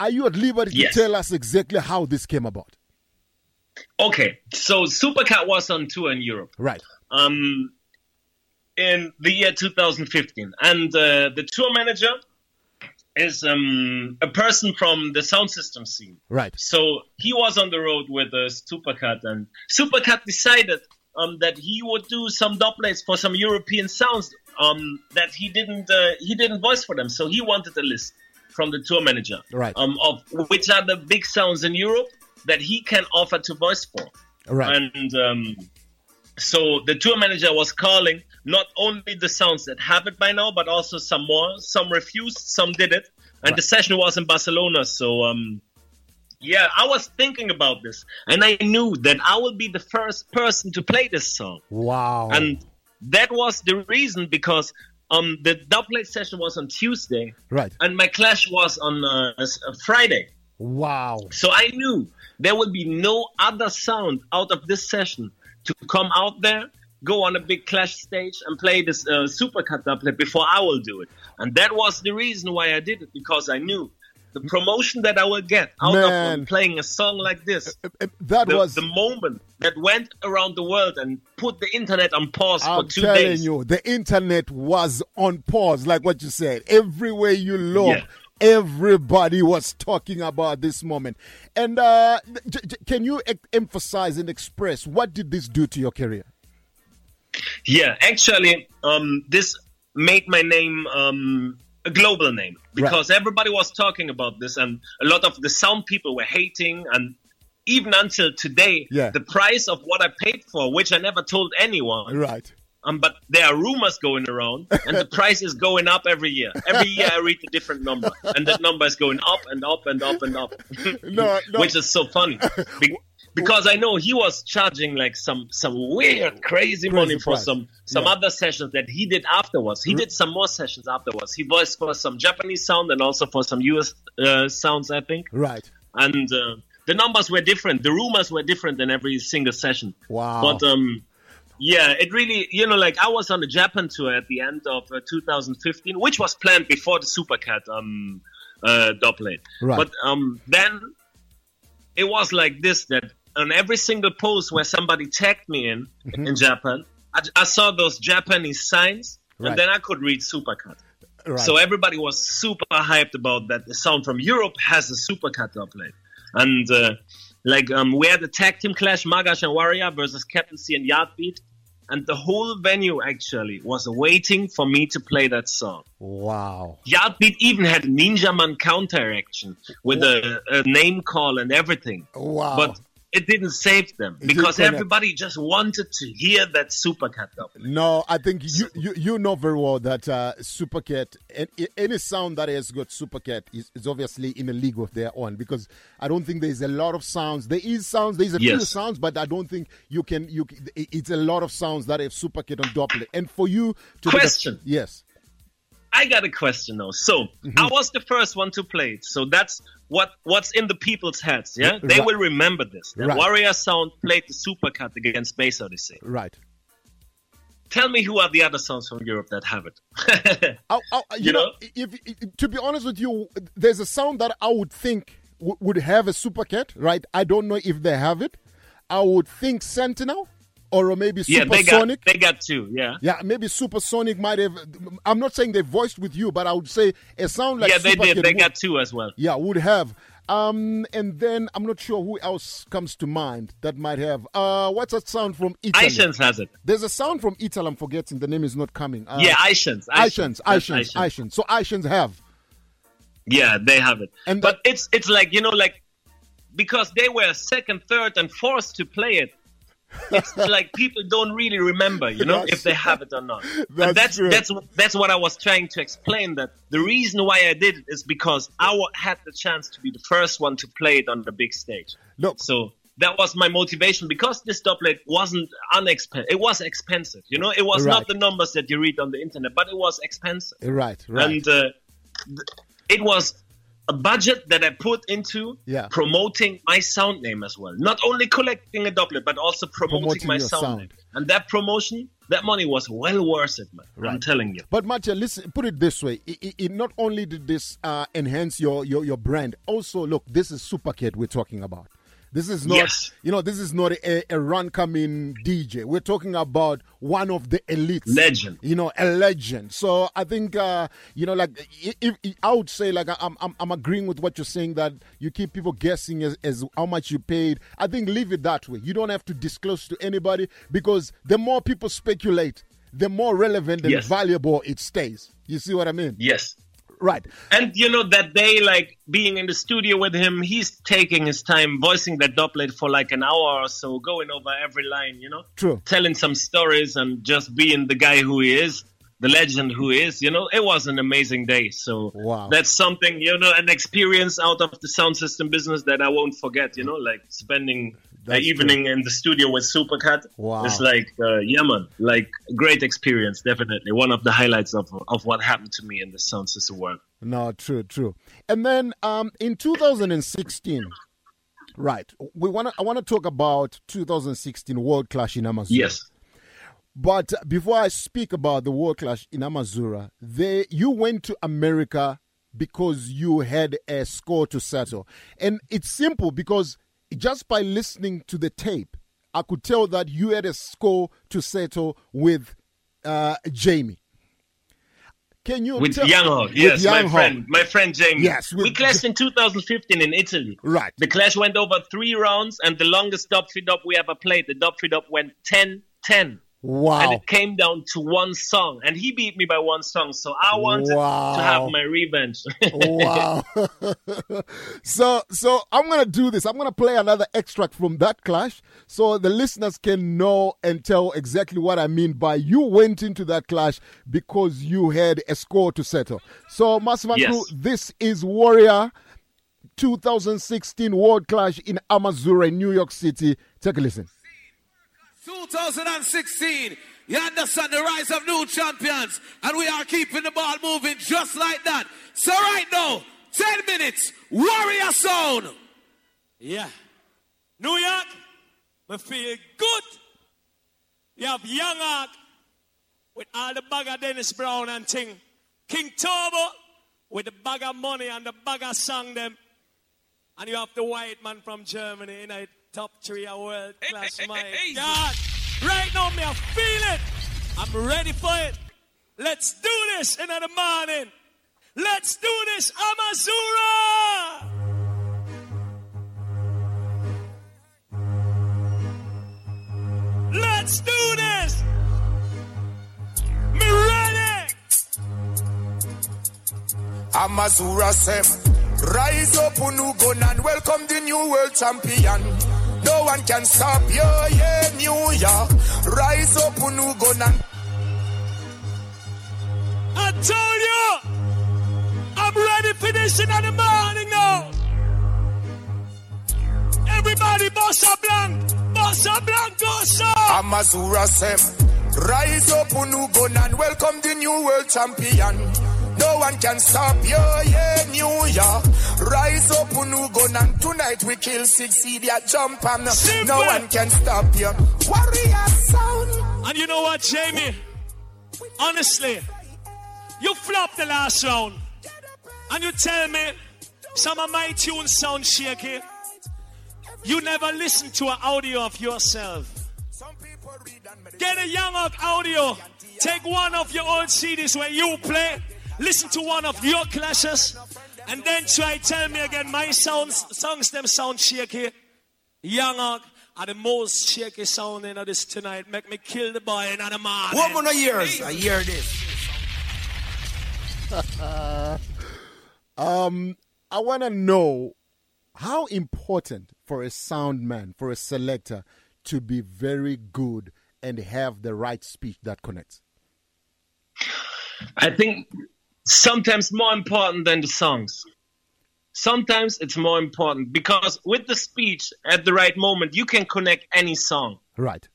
Are you at liberty Yes. to tell us exactly how this came about? Okay. So Supercat was on tour in Europe. Right. um, in the year 2015. And uh, the tour manager is um, a person from the sound system scene. Right. So he was on the road with uh, Supercat, and Supercat decided um, that he would do some dubplates for some European sounds um, that he didn't uh, he didn't voice for them. So he wanted a list from the tour manager Right. um, of which are the big sounds in Europe that he can offer to voice for. Right. And um, so the tour manager was calling not only the sounds that have it by now, but also some more. Some refused, some did it. And the session was in Barcelona. So, um, yeah, I was thinking about this. And I knew that I will be the first person to play this song. Wow. And that was the reason because um, the dubplate session was on Tuesday. right. And my clash was on uh, uh, Friday. Wow. So I knew there will be no other sound out of this session to come out there, go on a big clash stage and play this uh, Supercat dubplate before I will do it. And that was the reason why I did it because I knew the promotion that I will get out of Man. um, playing a song like this. Uh, That The, was. the moment that went around the world and put the internet on pause I'm for two telling days. you, the internet was on pause, like what you said. Everywhere you look, Yeah. Everybody was talking about this moment. And uh, j- j- can you e- emphasize and express what did this do to your career? Yeah, actually, um, this made my name um, a global name because everybody was talking about this, and a lot of the sound people were hating. And even until today, Yeah. the price of what I paid for, which I never told anyone, Right. Um, but there are rumors going around, and the price is going up every year. Every year I read a different number, and that number is going up and up and up and up, No, no. which is so funny. Be- because I know he was charging like some some weird, crazy, money for price. some some Yeah. other sessions that he did afterwards. He did some more sessions afterwards. He voiced for some Japanese sound and also for some US uh, sounds, I think. Right. And uh, the numbers were different. The rumors were different in every single session. Wow. But um, yeah, it really, you know, like I was on the Japan tour at the end of uh, 2015, which was planned before the Supercat um, uh, dubplate. Right. But um, then it was like this that on every single post where somebody tagged me in Mm-hmm. in Japan, I, I saw those Japanese signs, Right. and then I could read Supercat. Right. So everybody was super hyped about that. The sound from Europe has a Supercat dubplate, and uh, like um, we had a tag team clash, Magash and Warrior versus Captain C and Yardbeat, and the whole venue actually was waiting for me to play that song. wow. Yardbeat even had Ninja Man counter action with a, a name call and everything, Wow. but it didn't save them didn't because everybody just wanted to hear that Supercat dubplate. No, I think you, you you know very well that uh, Supercat, any, any sound that has got Supercat is, is obviously in a league of their own because I don't think there's a lot of sounds. There is sounds, there's a few sounds, but I don't think you can. You it's a lot of sounds that have Supercat on dubplate, and for you to be the- Question. yes, I got a question though. So Mm-hmm. I was the first one to play it. So that's what what's in the people's heads. Yeah, they will remember this. That Right. Warrior Sound played the Supercat against Bass Odyssey. right. Tell me who are the other sounds from Europe that have it? I, I, you, You know, know? if, if to be honest with you, there's a sound that I would think w- would have a supercat, right? I don't know if they have it. I would think Sentinel or maybe yeah, they got they got two. Yeah, Yeah, maybe Supersonic might have. I'm not saying they voiced with you, but I would say a sound like yeah, they Supercat did. They would- got two as well. Yeah, would have. Um, and then I'm not sure who else comes to mind that might have. Uh, what's that sound from Italy? Ishans has it. There's a sound from Italy. I'm forgetting. The name is not coming. Uh, yeah, Ishans. Ishans, Ishans, Ishans. So Ishans have. Yeah, they have it. And but it's it's like you know like because they were second, third, and fourth to play it. It's like people don't really remember, you know, That's if they have it or not. That's and that's true. that's that's what I was trying to explain. That the reason why I did it is because I had the chance to be the first one to play it on the big stage. Look, So that was my motivation because this dubplate wasn't unexpensive. It was expensive, you know. It was Right. not the numbers that you read on the internet, but it was expensive right, right. and uh, it was a budget that I put into Yeah. promoting my sound name as well. Not only collecting a dubplate, but also promoting, Promoting my sound, sound. name. And that promotion, that money was well worth it, man. I'm telling you. But Mattia, listen, put it this way: it, it, it not only did this uh, enhance your, your your brand, also look, this is Supercat we're talking about. This is not, Yes. you know, this is not a, a run coming DJ. We're talking about one of the elites, Legend. You know, a legend. So I think, uh, you know, like if, if I would say, like I'm, I'm, I'm agreeing with what you're saying that you keep people guessing as, as how much you paid. I think leave it that way. You don't have to disclose to anybody because the more people speculate, the more relevant and Yes. valuable it stays. You see what I mean? Yes. Right. And you know that day, like being in the studio with him, he's taking his time voicing that dubplate for like an hour or so, going over every line, you know, True. telling some stories and just being the guy who he is, the legend who he is. You know, it was an amazing day. So Wow. that's something, you know, an experience out of the sound system business that I won't forget. You know, like spending That's evening in the studio with Supercat. Wow. It's like, uh, yeah, man, like great experience, definitely one of the highlights of of what happened to me in the sound system world. No, true, true. And then um, in 2016, right? We want to. I want to talk about 2016 World Clash in Amazura. Yes. But before I speak about the World Clash in Amazura, they you went to America because you had a score to settle, and it's simple because just by listening to the tape, I could tell that you had a score to settle with uh, Jamie. Can you with tell- Young yes, Young my friend, my friend Jamie. Yes, with- we clashed in 2015 in Italy. Right. The clash went over three rounds, and the longest dub feed up we ever played, the dub feed up went 10-10. Wow. And it came down to one song, and he beat me by one song. So I wanted Wow. to have my revenge. wow. so so I'm gonna do this. I'm gonna play another extract from that clash so the listeners can know and tell exactly what I mean by you went into that clash because you had a score to settle. So Massive Yes. This is Warrior 2016 World Clash in Amazura in New York City. Take a listen. 2016. You understand the rise of new champions, and we are keeping the ball moving just like that. So right now, 10 minutes, Warrior Sound. Yeah. New York, we feel good. You have Young Hawk with all the bag of Dennis Brown and thing. King Turbo with the bag of money and the bag of song them. And you have the white man from Germany in a top three of world class. My God. Right now, me, I feel it. I'm ready for it. Let's do this in the morning. Let's do this, Amazura! Let's do this! Me ready! Amazura Sem. Rise up, Unugon, and welcome the new world champion. No one can stop you, yeah, New York. Rise up, Unugon, and I told you! I'm ready for this in the morning now! Everybody, Bossa Blanc! Bossa Blanco, sir! Amazura Sem. Rise up, Unugon, and welcome the new world champion. No one can stop you, yeah, New York. Rise up, Unugon, and tonight we kill six idiot jump and no one can stop you. Warrior sound. And you know what, Jamie? Honestly, you flopped the last round. And you tell me some of my tunes sound shaky. You never listen to an audio of yourself. Get a young up audio. Take one of your old CDs where you play. Listen to one of your clashes. And then try tell me again my sounds songs them sound shaky. Young Hawk are the most shaky sounding of this tonight. Make me kill the boy in the man. Woman of years, I hear this. Um, I want to know how important for a sound man, for a selector, to be very good and have the right speech that connects. I think sometimes more important than the songs. Sometimes it's more important because with the speech at the right moment, you can connect any song. Right.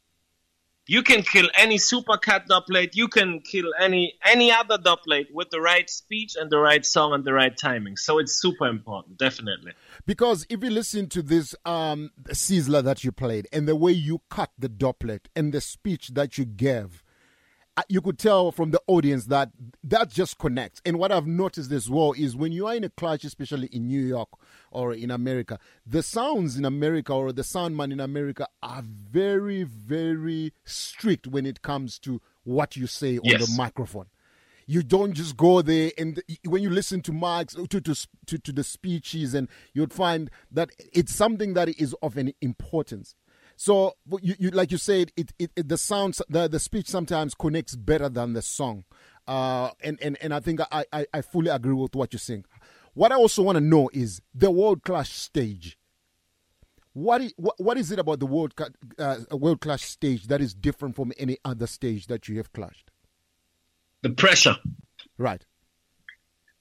You can kill any supercat dubplate. You can kill any any other dubplate with the right speech and the right song and the right timing. So it's super important, definitely. Because if you listen to this um, Sizzler that you played and the way you cut the dubplate and the speech that you gave, you could tell from the audience that that just connects. And what I've noticed as well is when you are in a clash, especially in New York or in America, the sounds in America or the sound man in America are very, very strict when it comes to what you say on the microphone. You don't just go there and when you listen to Mark's to, to to to the speeches and you'd find that it's something that is of an importance. So you, you like you said, it, it, it the sounds the the speech sometimes connects better than the song. Uh, and, and, and I think I, I, I fully agree with what you're saying. What I also want to know is the world class stage. What is, what, what is it about the world uh, world class stage that is different from any other stage that you have clashed? The pressure. Right.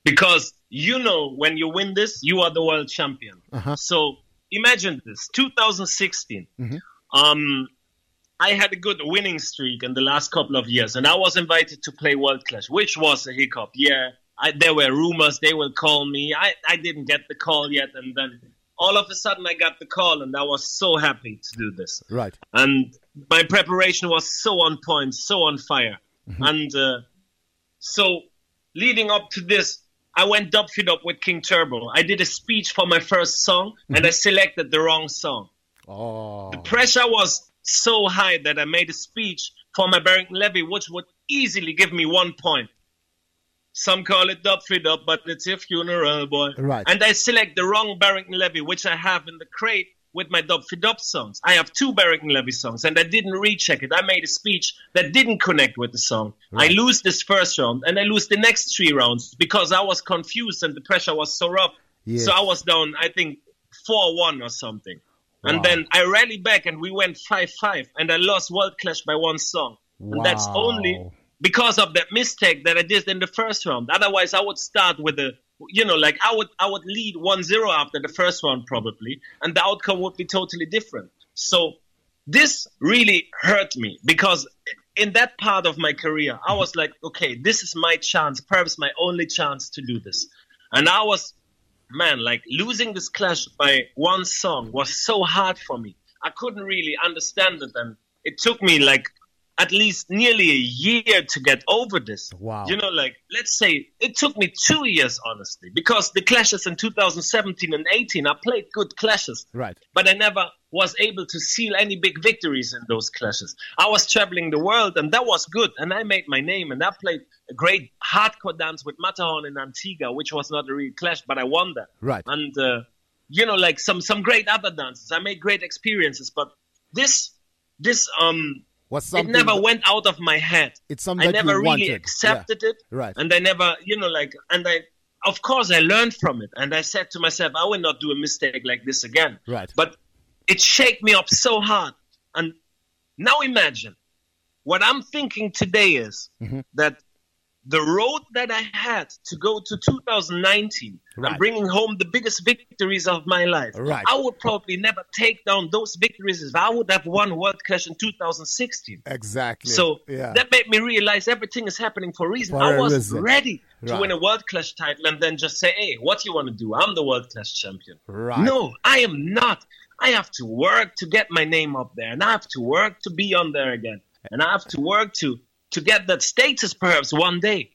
Because you know when you win this, you are the world champion. Uh-huh. So imagine this 2016. Mhm. Um, I had a good winning streak in the last couple of years, and I was invited to play World Clash, which was a hiccup. Yeah, I, there were rumors they will call me. I, I didn't get the call yet, and then all of a sudden I got the call, and I was so happy to do this. Right. And my preparation was so on point, so on fire. And uh, so leading up to this, I went dub fit up with King Turbo. I did a speech for my first song, and mm-hmm. I selected the wrong song. Oh. The pressure was so high that I made a speech for my Barrington Levy, which would easily give me one point. Some call it dub free dub, but it's your funeral, boy. Right. And I select the wrong Barrington Levy, which I have in the crate with my dub free dub songs. I have two Barrington Levy songs, and I didn't recheck it. I made a speech that didn't connect with the song. I lose this first round, and I lose the next three rounds because I was confused and the pressure was so rough. Yes. So I was down, I think, 4 1 or something. Wow. And then I rallied back and we went 5 5, and I lost World Clash by one song. And that's only because of that mistake that I did in the first round. Otherwise, I would start with a, you know, like I would I would lead 1-0 after the first one probably, and the outcome would be totally different. So this really hurt me because in that part of my career, I was like, okay, this is my chance, perhaps my only chance to do this. And I was, man, like losing this clash by one song was so hard for me. I couldn't really understand it. And it took me like at least nearly a year to get over this. Wow. You know, like, let's say it took me two years, honestly, because the clashes in 2017 and 18, I played good clashes Right. but I never was able to seal any big victories in those clashes. I was traveling the world, and that was good, and I made my name, and I played a great hardcore dance with Matterhorn in Antigua, which was not a real clash, but I won that. Right. And uh, you know, like some some great other dances, I made great experiences, but this this um Was it never that- went out of my head. It's something I never really wanted. accepted it, Right. and I never, you know, like, and I, of course, I learned from it, and I said to myself, I will not do a mistake like this again. Right. But it shake me up so hard, and now imagine what I'm thinking today is Mm-hmm. that the road that I had to go to 2019 Right. and bringing home the biggest victories of my life, Right. I would probably never take down those victories if I would have won World Clash in 2016. Exactly. So yeah. that made me realize everything is happening for a reason. For I was reason. ready to Right. win a World Clash title and then just say, hey, what do you want to do? I'm the World Clash champion. Right. No, I am not. I have to work to get my name up there, and I have to work to be on there again, and I have to work to to get that status perhaps one day.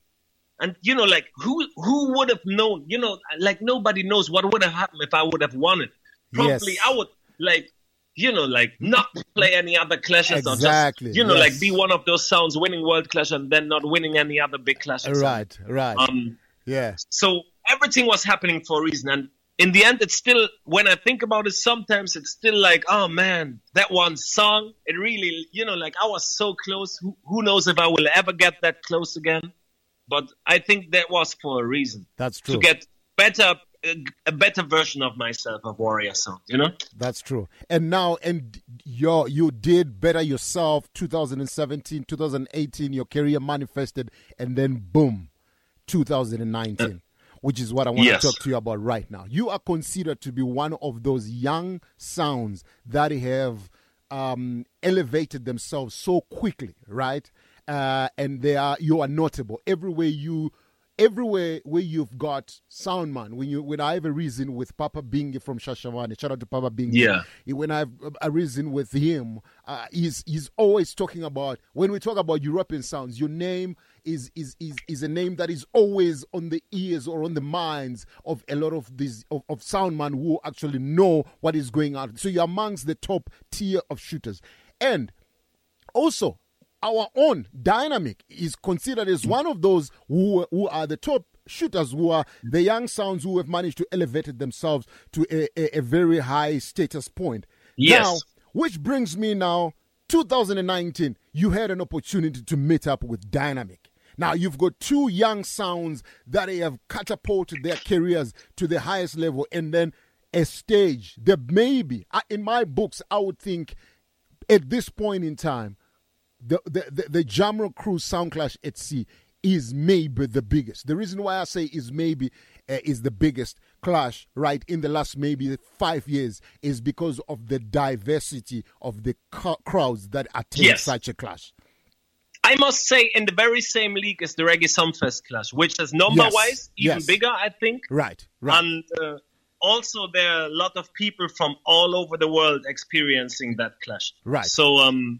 And you know, like who who would have known? You know, like nobody knows what would have happened if I would have won it. Probably Yes. I would like, you know, like not play any other clashes Exactly, or just you know, yes. like be one of those sounds winning world clash and then not winning any other big clashes. right. Right. Um, yeah. so everything was happening for a reason. And in the end, it's still, when I think about it, sometimes it's still like, oh man, that one song, it really, you know, like I was so close. Who, who knows if I will ever get that close again? But I think that was for a reason That's true. to get better, a, a better version of myself of Warrior Sound, you know? That's true. And now, and you you did better yourself. 2017, 2018, your career manifested, and then boom, 2019, which is what I want Yes. to talk to you about right now. You are considered to be one of those young sounds that have um, elevated themselves so quickly, right? Uh, and they are you are notable everywhere you everywhere where you've got Soundman, when you when I have a reason with Papa Bingi from Shashavane, shout out to Papa Bingi. Yeah. When I have a reason with him, uh, he's he's always talking about when we talk about European sounds, your name is is is is a name that is always on the ears or on the minds of a lot of these of, of Soundman who actually know what is going on. So you're amongst the top tier of shooters. And also our own dynamic is considered as one of those who who are the top shooters who are the young sounds who have managed to elevate themselves to a, a, a very high status point Yes. now which brings me now 2019 you had an opportunity to meet up with dynamic Now you've got two young sounds that have catapulted their careers to the highest level, and then a stage that maybe, in my books, I would think at this point in time, the the the, the Jamrock Cruise Sound Clash at Sea is maybe the biggest. The reason why I say is maybe uh, is the biggest clash right in the last maybe five years is because of the diversity of the co- crowds that attend Yes. such a clash. I must say, in the very same league as the Reggae Sumfest Clash, which is number Yes, wise even yes. bigger, I think. Right, right. And uh, also, there are a lot of people from all over the world experiencing that clash. Right. So um,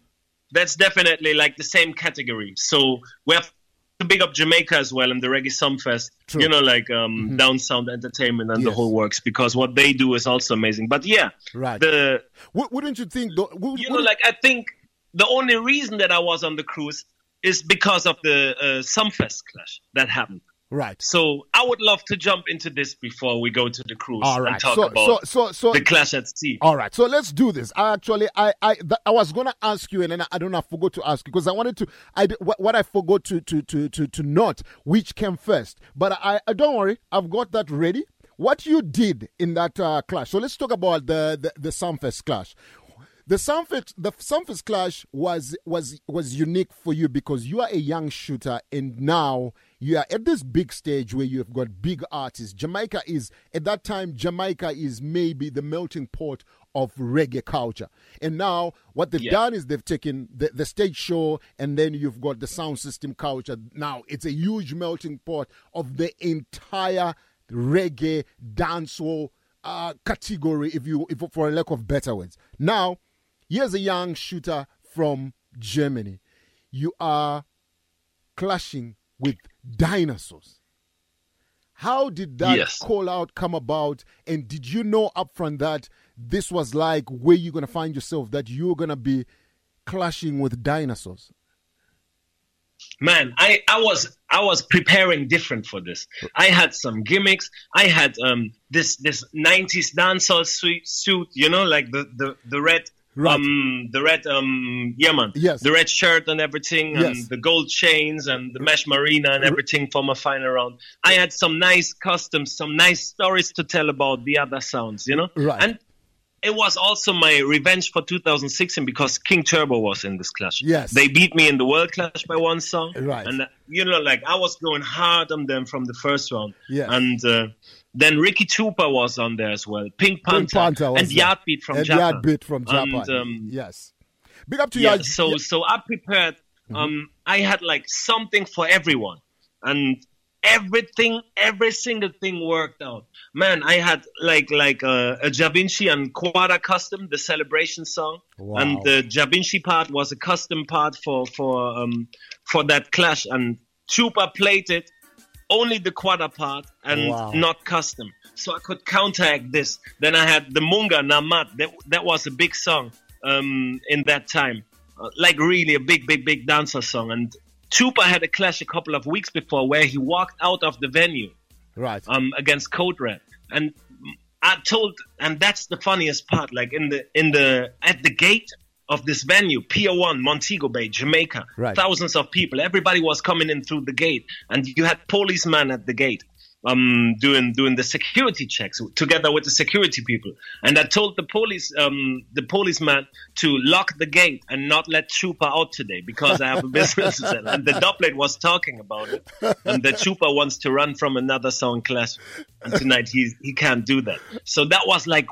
that's definitely like the same category. So we have to big up Jamaica as well in the Reggae Sumfest. True. Mm-hmm. You know, like um, Down Sound Entertainment and the whole works because what they do is also amazing. But yeah, Right. the Wou- wouldn't you think? Though, would, you know, like I think the only reason that I was on the cruise is because of the uh, Sumfest clash that happened. right. So I would love to jump into this before we go to the cruise All and talk So, so, about so, so, the clash at sea. All right, so let's do this. I actually, I, I, th- I was gonna ask you, and then I, I don't know, I forgot to ask you because I wanted to. I what, what I forgot to to to to to note which came first, but I, I don't worry, I've got that ready. What you did in that uh, clash. So let's talk about the the, the Sumfest clash. The Sumfest the Sumfest clash was was was unique for you because you are a young shooter, and now you are at this big stage where you have got big artists. Jamaica is at that time. Jamaica is maybe the melting pot of reggae culture, and now what they've Yeah. done is they've taken the, the stage show, and then you've got the sound system culture. Now it's a huge melting pot of the entire reggae dancehall uh, category, if you, if for a lack of better words. Now, here's a young shooter from Germany. You are clashing with dinosaurs. How did that Yes. call out come about? And did you know upfront that this was like where you're gonna find yourself that you're gonna be clashing with dinosaurs? Man, I, I was I was preparing different for this. I had some gimmicks. I had um this this nineties dancehall suit suit, you know, like the the, the red Right. um the red um yeah man. Yes. The red shirt and everything and Yes. the gold chains and the mesh marina and everything for my final round. I had some nice customs, some nice stories to tell about the other sounds, you know? Right. And it was also my revenge for 2016 because King Turbo was in this clash. Yes. They beat me in the World Clash by one song. Right. And, uh, you know, like I was going hard on them from the first round. Yes. And uh, then Ricky Trooper was on there as well. Pink Panther. Pink Panther and. Yardbeat from and Japan. Yardbeat from Japan. And, um, yes. Big up to yeah, you. so so I prepared. Mm-hmm. Um, I had like something for everyone, and everything, every single thing worked out. Man, I had like like uh, a Jah Vinci and Quada custom, the celebration song, Wow. and the Jah Vinci part was a custom part for for um for that clash, and Trooper played it only the Quada part and Wow. not custom. So I could counteract this. Then I had the Munga Namat. That that was a big song um, in that time, uh, like really a big, big, big dancer song. And Trooper had a clash a couple of weeks before where he walked out of the venue right. um, against Code Red, and I told, and that's the funniest part. Like in the in the at the gate of this venue, Pier One, Montego Bay, Jamaica, Right. thousands of people. Everybody was coming in through the gate, and you had policemen at the gate. Um, doing doing the security checks together with the security people, and I told the police um, the policeman to lock the gate and not let Trooper out today because I have a business. to sell. and the dubplate was talking about it, and the Trooper wants to run from another song class, and tonight he he can't do that. So that was like,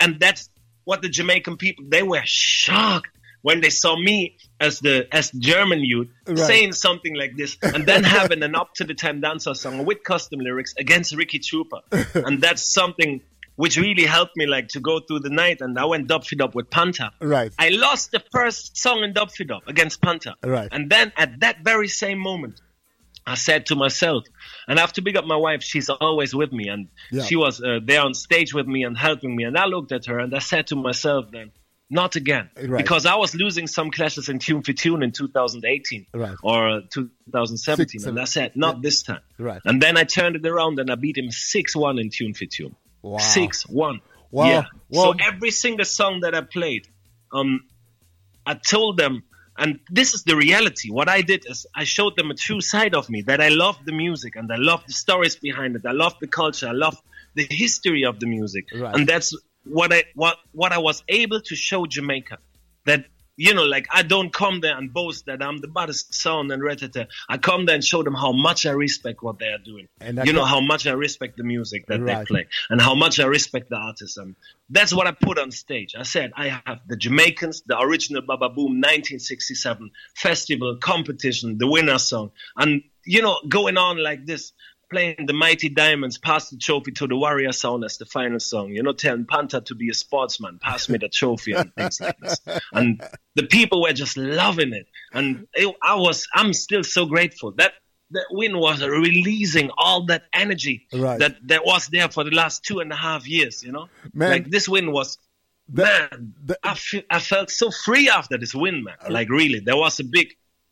and that's what the Jamaican people they were shocked when they saw me as the as German youth Right. saying something like this, and then having an up to the time dancer song with custom lyrics against Ricky Trooper, and that's something. Which really helped me like to go through the night, and I went dub feed up with Panther. Right. I lost the first song in dub feed up against Panther. Right. And then at that very same moment, I said to myself, and I have to big up my wife. She's always with me, and Yeah. she was uh, there on stage with me and helping me. And I looked at her and I said to myself, then, not again, Right. because I was losing some clashes in Tune for Tune in 2018 Right. or uh, 2017, Six, and I said, not yeah. this time. Right. And then I turned it around and I beat him six one in Tune for Tune. Wow. Six one. Wow. Yeah. Wow. So every single song that I played, um, I told them And this is the reality. What I did is I showed them a true side of me that I love the music and I love the stories behind it. I love the culture. I love the history of the music. Right. And that's what I what what I was able to show Jamaica. That you know, like I don't come there and boast that I'm the baddest sound and retata. I come there and show them how much I respect what they are doing. And you know how much I respect the music that Right. they play and how much I respect the artists. And that's what I put on stage. I said I have the Jamaicans, the original Baba Boom 1967 festival competition, the winner song, and you know going on like this. Playing the Mighty Diamonds, pass the trophy to the Warrior Sound as the final song. You know, telling Panther to be a sportsman, pass me the trophy and things like this. And the people were just loving it, and it, I was, I'm still so grateful that that win was releasing all that energy Right. that that was there for the last two and a half years. You know, Man. like this win was. That- man, that- I, I felt so free after this win, man. Uh, like really, there was a big,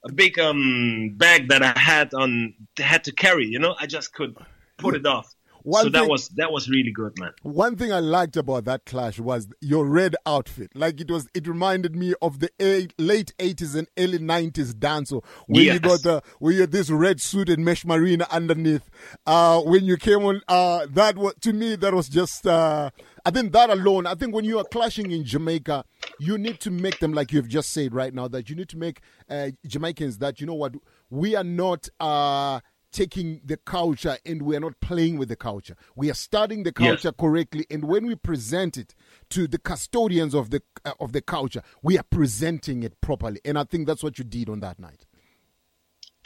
a big um bag that I had on had to carry. You know, I just could put it off. One so that was that was really good, man. One thing I liked about that clash was your red outfit. Like it was, it reminded me of the eight, late eighties and early nineties dancehall, where you got the where you had this red suit and mesh marina underneath. Uh, when you came on, uh, that was to me that was just. Uh, I think that alone. I think when you are clashing in Jamaica, you need to make them like you've just said right now that you need to make uh, Jamaicans that you know what we are not. Uh, taking the culture and we are not playing with the culture. We are studying the Yes. culture correctly, and when we present it to the custodians of the uh, of the culture, we are presenting it properly. And I think that's what you did on that night.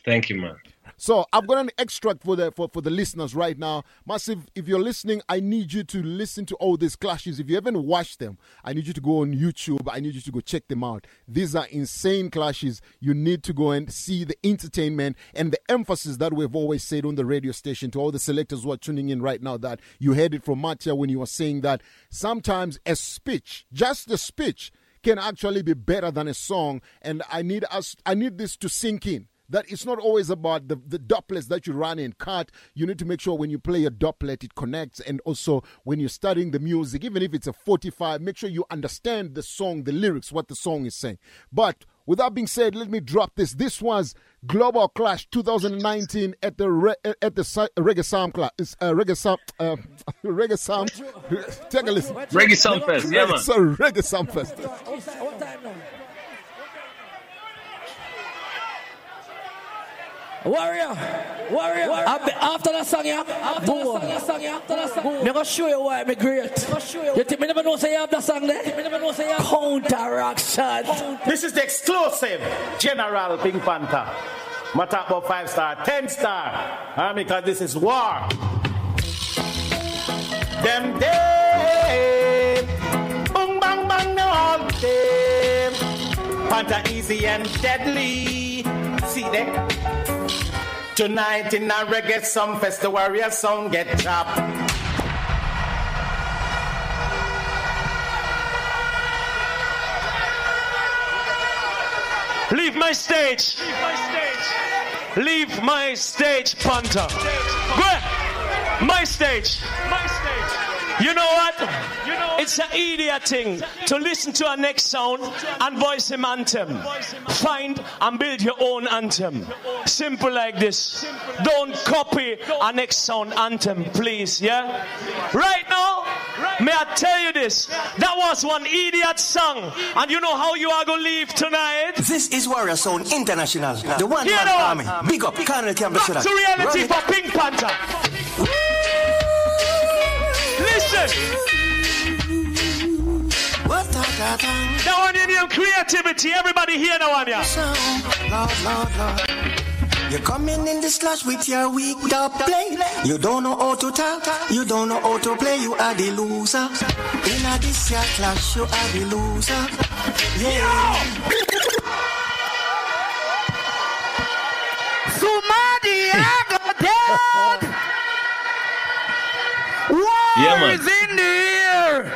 Thank you, man. So I've got an extract for the for, for the listeners right now. Massive, if you're listening, I need you to listen to all these clashes. If you haven't watched them, I need you to go on YouTube. I need you to go check them out. These are insane clashes. You need to go and see the entertainment and the emphasis that we've always said on the radio station to all the selectors who are tuning in right now. That you heard it from Mattia when you were saying that sometimes a speech, just a speech, can actually be better than a song. And I need us. I need this to sink in that it's not always about the, the dubplates that you run and cut. You need to make sure when you play a dubplate, it connects. And also when you're studying the music, even if it's a 45, make sure you understand the song, the lyrics, what the song is saying. But with that being said, let me drop this. This was Global Clash 2019 at the re, at the si- Reggae Sound Class. It's uh, Reggae Sound. Uh, Reggae Sound. Take a listen. Reggae Sound Fest, yeah, man. Reggae Sound Fest. What time now? Warrior, warrior. After that song, yeah. After that song, yeah. After that song, Me gonna show you why me great. You think me never know say you have that song there? Me never know say you have counteraction. This is the exclusive General Pink Panther. My talk about five star, ten star. Uh, because this is war. Them day, boom bang bang no all day. Panther easy and deadly. See that? Tonight in a reggae song fest, the warrior sound get chopped. Leave my stage. Leave my stage. Leave my stage, ahead. My stage. My stage. You know what? You know it's an idiot thing to listen to a next sound and voice him anthem. Find and build your own anthem. Simple like this. Don't copy a next sound anthem, please. Yeah. Right now, may I tell you this? That was one idiot song, and you know how you are gonna leave tonight. This is Warrior Sound International. The one Hear man that? army. Big up, Colonel Campbell. Back to reality for Pink Panther. Listen. That one in your creativity. Everybody hear that one, yeah. Lord, Lord, Lord. You're coming in this clash with your weak dub play. You don't know how to talk, you don't know how to play, you are the loser. In a this year clash, you are the loser. Yeah. Somebody Yeah, man. is in the air.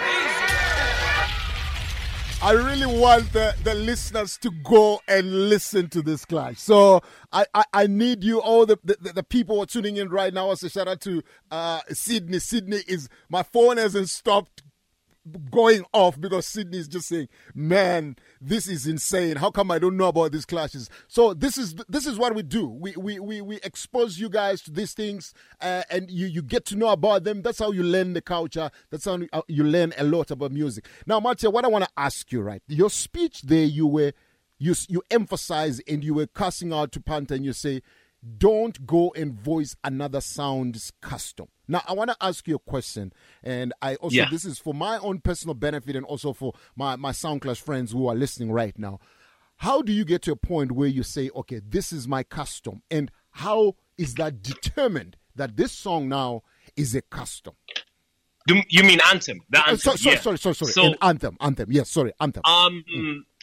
I really want the, the listeners to go and listen to this clash. So I, I, I need you, all the, the, the people who are tuning in right now. Also, shout out to uh, Sydney. Sydney is, my phone hasn't stopped going off because Sydney is just saying, "Man, this is insane. How come I don't know about these clashes?" So this is this is what we do. We we we, we expose you guys to these things, uh, and you you get to know about them. That's how you learn the culture. That's how you learn a lot about music. Now, Mattia, what I want to ask you, right? Your speech there, you were you you emphasize and you were cussing out to Panther, and you say don't go and voice another sound's custom. Now, I want to ask you a question, and I also Yeah. this is for my own personal benefit and also for my my SoundClash friends who are listening right now. How do you get to a point where you say, "Okay, this is my custom," and how is that determined that this song now is a custom? Do you mean anthem? The Uh, anthem. so- sorry, yeah. sorry, sorry, sorry. So, anthem, anthem. Yes, sorry, anthem. um,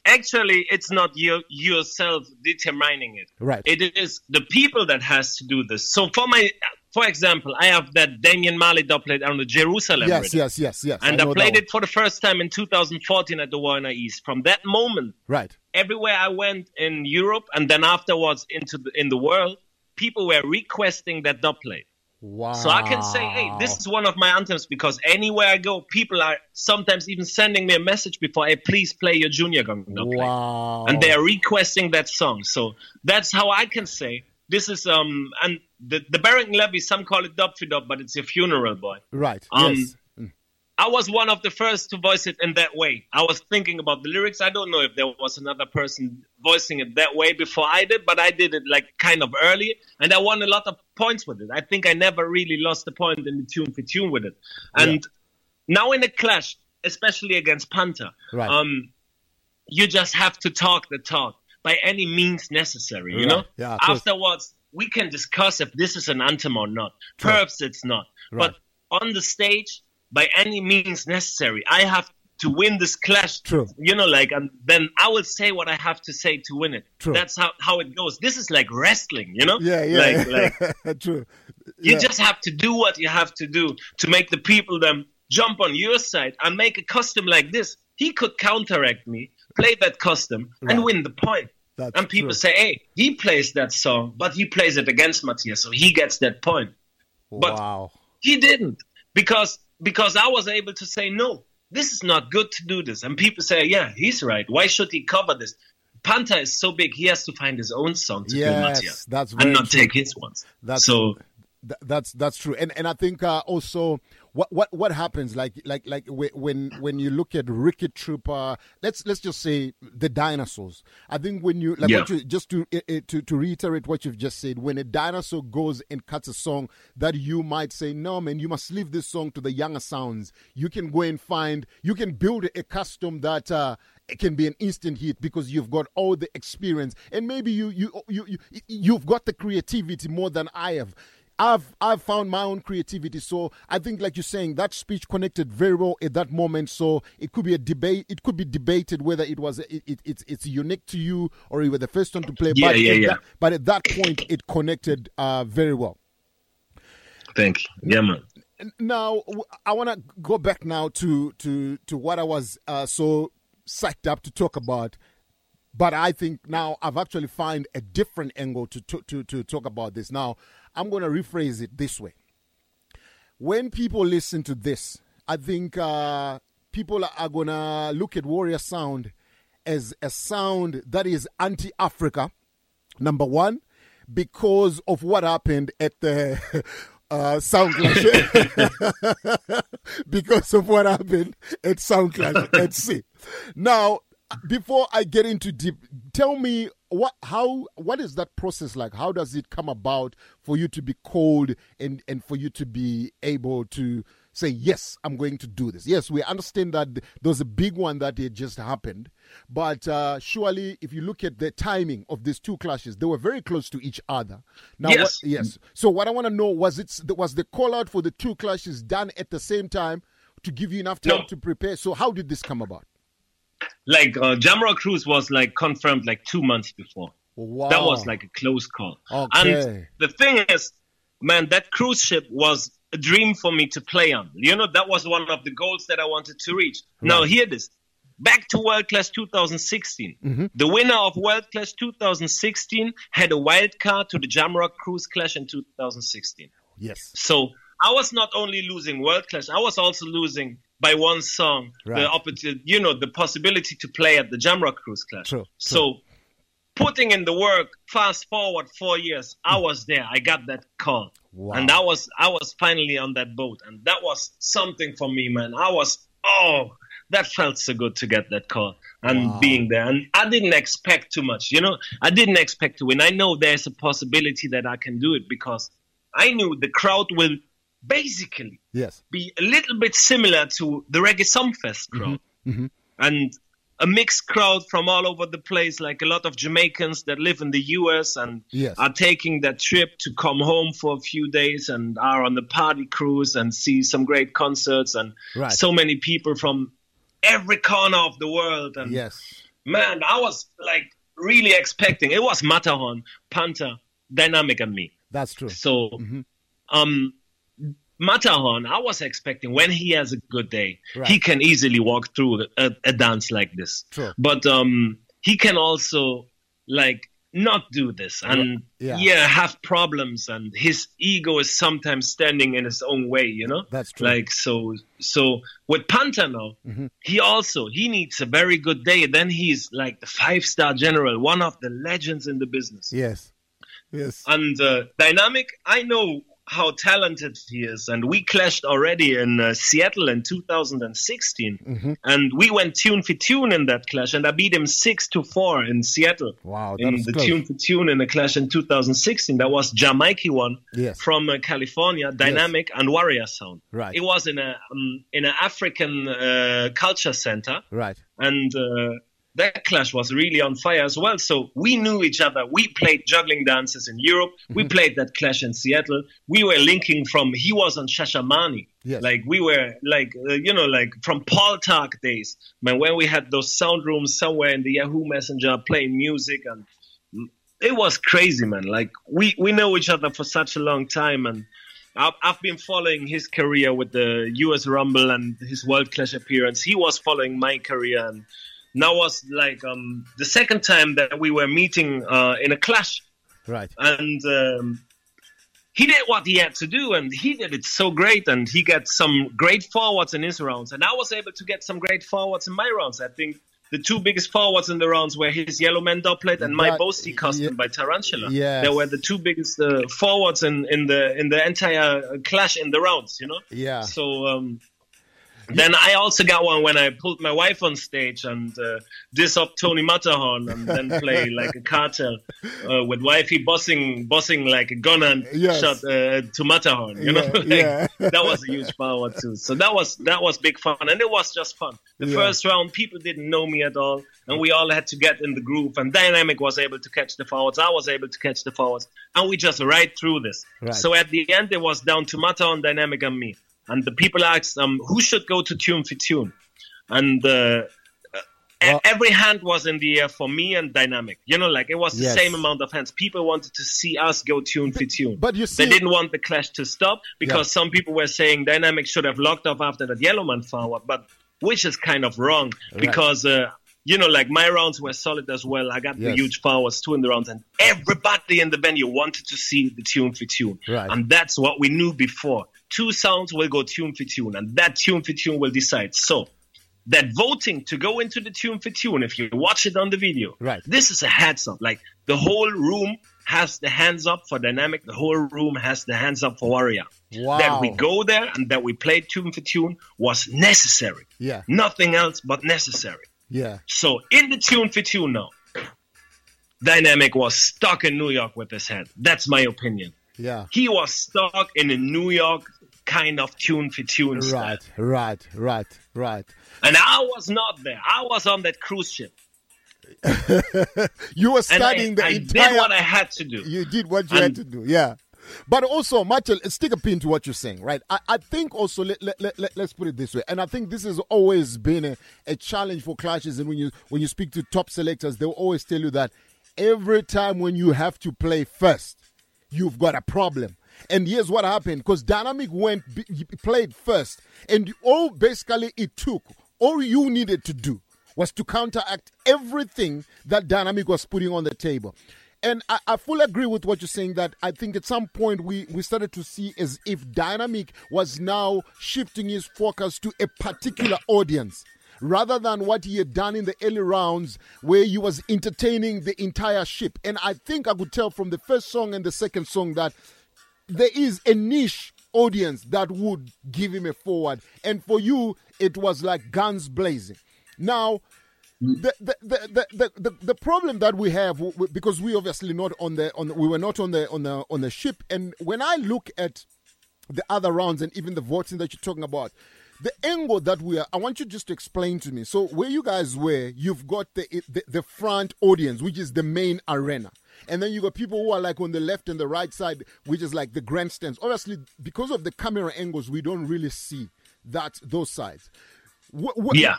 actually, it's not you yourself determining it. Right. It is the people that has to do this. So, for my, for example, I have that Damien Marley dub plate on the Jerusalem. yes, rhythm. yes, yes, yes. And I I, played it for the first time in 2014 at the Warner East. From that moment, Right. everywhere I went in Europe and then afterwards into the, in the world, people were requesting that dub plate. Wow. So I can say, hey, this is one of my anthems because anywhere I go, people are sometimes even sending me a message before, hey, please play your Junior Gong. Wow. And they are requesting that song. So that's how I can say this is um and the the Barrington Levy, some call it dub, but it's a funeral boy. Right. Um, yes. I was one of the first to voice it in that way. I was thinking about the lyrics. I don't know if there was another person voicing it that way before I did, but I did it like kind of early, and I won a lot of points with it. I think I never really lost a point in the tune for tune with it. And now in a clash, especially against Panther, Right. um, you just have to talk the talk by any means necessary. You Right. know. Yeah, of course. Afterwards, we can discuss if this is an anthem or not. True. Perhaps it's not. Right. But on the stage, by any means necessary, I have to win this clash. True. You know, like, and then I will say what I have to say to win it. True. That's how, how it goes. This is like wrestling, you know? Yeah, yeah. Like, like True. you just have to do what you have to do to make the people them jump on your side and make a custom like this. He could counteract me, play that custom, Right. and win the point. That's and people true. say, hey, he plays that song, but he plays it against Mattia, so he gets that point. But wow. he didn't because because I was able to say no. This is not good to do this, and people say, yeah, he's right. Why should he cover this? Panther is so big, he has to find his own song to do Yes, Mattia that's and not true. take his ones. That's so Th- that's that's true, and and I think uh, also what what what happens like like like whe- when when you look at Ricky Trooper, let's let's just say the dinosaurs. I think when you like Yeah. you, just to uh, uh, to to reiterate what you've just said, when a dinosaur goes and cuts a song that you might say, no man, you must leave this song to the younger sounds. You can go and find, you can build a custom that. Uh, it can be an instant hit because you've got all the experience and maybe you you you, you you've got the creativity more than I have. I've I've found my own creativity. So I think, like you're saying, that speech connected very well at that moment. So it could be a debate. It could be debated whether it was it, it, it's it's unique to you or you were the first one to play. Yeah, but yeah, at yeah. That, but at that point, it connected uh, very well. thank you. Yeah, man. Now I want to go back now to to to what I was uh, so psyched up to talk about. But I think now I've actually found a different angle to to to, to talk about this. Now I'm going to rephrase it this way. When people listen to this, I think uh, people are going to look at Warrior Sound as a sound that is anti-Africa. Number one, because of what happened at the uh, Sound Clash. because of what happened at Sound Clash at sea. Now, before I get into deep, tell me what how what is that process like? How does it come about for you to be called and and for you to be able to say yes, I'm going to do this. Yes, we understand that there was a big one that it just happened, but uh, surely if you look at the timing of these two clashes, they were very close to each other. Now, Yes. what, yes. So what I want to know was it was the call out for the two clashes done at the same time to give you enough time No. to prepare? So how did this come about? Like uh, Jamrock Cruise was like confirmed like two months before. Wow. That was like a close call. Okay. And the thing is, man, that cruise ship was a dream for me to play on. You know, that was one of the goals that I wanted to reach. Now, hear this. Back to World Clash 2016. Mm-hmm. The winner of World Clash 2016 had a wild card to the Jamrock Cruise Clash in 2016. yes. So I was not only losing World Clash, I was also losing by one song Right. the opportunity, you know, the possibility to play at the Jamrock Cruise Clash. True, So putting in the work, fast forward four years, I was there. I got that call, Wow. and I was I was finally on that boat, and that was something for me, man. I was oh, that felt so good to get that call and being there. And I didn't expect too much, you know. I didn't expect to win. I know there's a possibility that I can do it because I knew the crowd will basically Yes. be a little bit similar to the Reggae Sumfest crowd. Mhm. And a mixed crowd from all over the place, like a lot of Jamaicans that live in the US and Yes. are taking that trip to come home for a few days and are on the party cruise and see some great concerts and Right. so many people from every corner of the world. And Yes. man, I was like really expecting it was Matterhorn, Panther, Dynamic, and me. That's true. So, Mm-hmm. um, Matterhorn, I was expecting when he has a good day, Right. he can easily walk through a, a dance like this. But um, he can also like not do this and Yeah. yeah. have problems, and his ego is sometimes standing in his own way. You know, That's true. like so. So with Panther now, Mm-hmm. he also he needs a very good day. Then he's like the five star general, one of the legends in the business. Yes. Yes. And uh, Dynamic, I know how talented he is, and we clashed already in uh, Seattle in 2016, Mm-hmm. and we went tune for tune in that clash, and I beat him six to four in Seattle. Wow, in the close. tune for tune in a clash in 2016, that was Jamaica one Yes. from uh, California, Dynamic and Warrior Sound. Right. It was in a um, in an African uh, culture center Right. and uh, that clash was really on fire as well. So we knew each other. We played juggling dances in Europe. We played that clash in Seattle. We were linking from. He was on Shashamani. Yes. Like we were like uh, you know like from PalTalk days, man. When we had those sound rooms somewhere in the Yahoo Messenger playing music and it was crazy, man. Like we we know each other for such a long time, and I've, I've been following his career with the U.S. Rumble and his World Clash appearance. He was following my career, and now was like um, the second time that we were meeting uh, in a clash, Right. and. Um, he did what he had to do, and he did it so great. And he got some great forwards in his rounds, and I was able to get some great forwards in my rounds. I think the two biggest forwards in the rounds were his Yellow Man dubplate and my Boasty costume by Tarantula. Yeah, They were the two biggest uh, forwards in, in the in the entire uh, clash in the rounds. You know. Yeah. So um, then I also got one when I pulled my wife on stage and uh, diss up Tony Matterhorn and then play like a cartel uh, with wifey bossing bossing like a gun and Yes. shot uh, to Matterhorn. You know, like, yeah. that was a huge power too. So that was that was big fun and it was just fun. The Yeah. first round, people didn't know me at all, and we all had to get in the groove. And Dynamic was able to catch the forwards. I was able to catch the forwards, and we just right through this. Right. So at the end, it was down to Matterhorn, Dynamic, and me. And the people asked, um, who should go to Tune for Tune? And uh, e- every hand was in the air for me and Dynamic. You know, like it was the Yes. same amount of hands. People wanted to see us go Tune for Tune. But you see- they didn't want the clash to stop because Yeah. some people were saying Dynamic should have locked off after that Yellowman forward, but which is kind of wrong Right. because. Uh, you know, like my rounds were solid as well. I got the Yes. huge forwards too in the rounds, and everybody in the venue wanted to see the tune for tune. Right. And that's what we knew before. Two sounds will go tune for tune, and that tune for tune will decide. So that voting to go into the tune for tune, if you watch it on the video, Right. this is a heads up. Like the whole room has the hands up for dynamic, the whole room has the hands up for warrior. Wow. That we go there and that we play tune for tune was necessary. Yeah. Nothing else but necessary. Yeah. So in the tune for tune now, Dynamic was stuck in New York with his head. That's my opinion. Yeah. He was stuck in a New York kind of tune for tune style. Right. Right. Right. Right. And I was not there. I was on that cruise ship. You were And I, studying the I entire. did what I had to do. You did what you had to do, yeah. But also, Michael, stick a pin to what you're saying, right? I, I think also, let, let, let, let, us put it this way, and I think this has always been a, a challenge for clashes. And when you when you speak to top selectors, they'll always tell you that every time when you have to play first, you've got a problem. And here's what happened because Dynamic went played first, and all basically it took all you needed to do was to counteract everything that Dynamic was putting on the table. And I, I fully agree with what you're saying that I think at some point we, we started to see as if Dynamic was now shifting his focus to a particular audience rather than what he had done in the early rounds where he was entertaining the entire ship. And I think I could tell from the first song and the second song that there is a niche audience that would give him a forward. And for you, it was like guns blazing. Now, the the, the, the, the, problem that we have because we obviously not on the on we were not on the on the on the ship. And when I look at the other rounds and even the voting that you're talking about the angle that we are I want you just to explain to me. So where you guys were you've got the the, the front audience which is the main arena. And then you got people who are like on the left and the right side which is like the grandstands. Obviously because of the camera angles we don't really see that those sides Wh- wh- Yeah.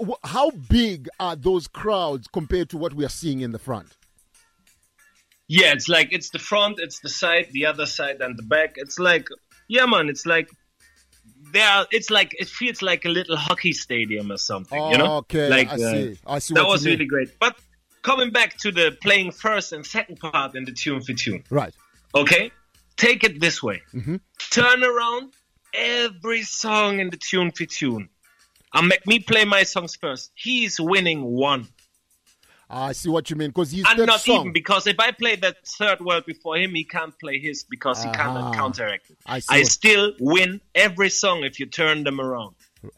wh- how big are those crowds compared to what we are seeing in the front? Yeah, it's like it's the front, it's the side, the other side, and the back. It's like, yeah, man, it's like there. It's like it feels like a little hockey stadium or something. you know? Okay, like I uh, see. I see that what you was really great. But coming back to the playing first and second part in the tune for tune. Right. Okay, take it this way. Mm-hmm. Turn around every song in the tune for tune. And make me play my songs first. He's winning one. I see what you mean because he's and not song. even because if I play that third word before him, he can't play his because he Aha. cannot counteract it. I I still win every song if you turn them around.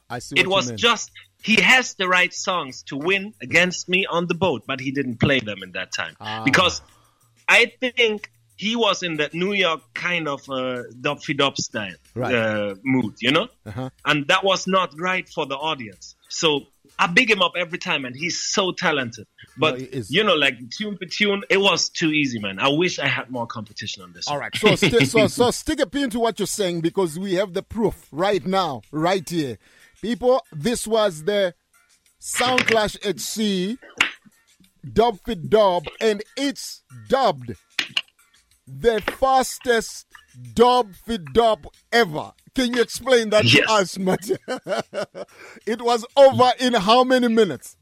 I see It what was you mean. just he has the right songs to win against me on the boat, but he didn't play them in that time Ah. because I think he was in that New York kind of uh, dub fi dub style Right. uh, mood, you know, Uh-huh. and that was not right for the audience. So I big him up every time, and he's so talented. But is. you know, like tune for tune, it was too easy, man. I wish I had more competition on this. All one. right, so, sti- so so stick a pin to what you're saying because we have the proof right now, right here. People, this was the Sound Clash at Sea, Dub Fi Dub, and it's dubbed the fastest Dub Fi Dub ever. Can you explain that Yes. to us, Matt? it was over in how many minutes?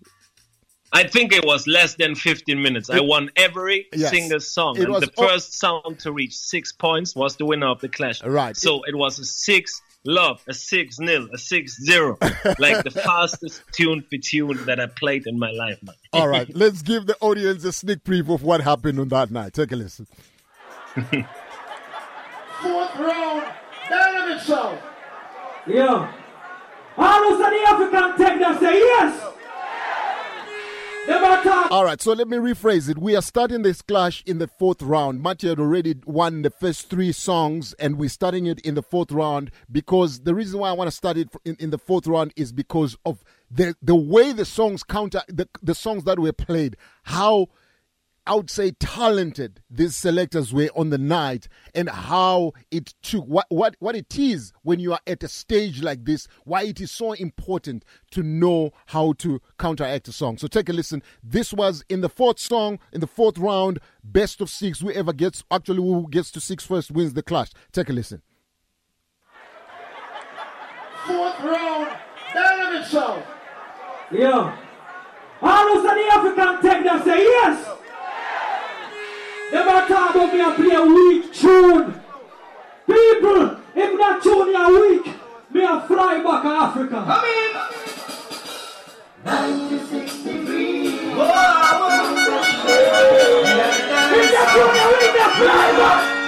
I think it was less than 15 minutes. I won every Yes. single song. It and the o- first song to reach six points was the winner of the clash. Right. So it was a six love, a six nil, a six zero. like the fastest tune for tune that I played in my life, man. All right, let's give the audience a sneak preview of what happened on that night. Take a listen. Fourth round, Dynamic Show. Yeah. All of the African take them say yes. Them are talk. All right, so let me rephrase it. We are starting this clash in the fourth round. Matty had already won the first three songs, and we're starting it in the fourth round because the reason why I want to start it in, in the fourth round is because of the the way the songs counter the the songs that were played, how I would say talented these selectors were on the night and how it took what, what what it is when you are at a stage like this, why it is so important to know how to counteract a song. So take a listen. This was in the fourth song, in the fourth round, best of six. Whoever gets actually who gets to six first wins the clash. Take a listen. Fourth round, Dynamic Show. Yeah. All of the African take them say yes. Are talk about me and play a weak tune. People, if that tune you weak, me a fly back to Africa. I mean, 96 degrees. If that tune you weak, me a fly back.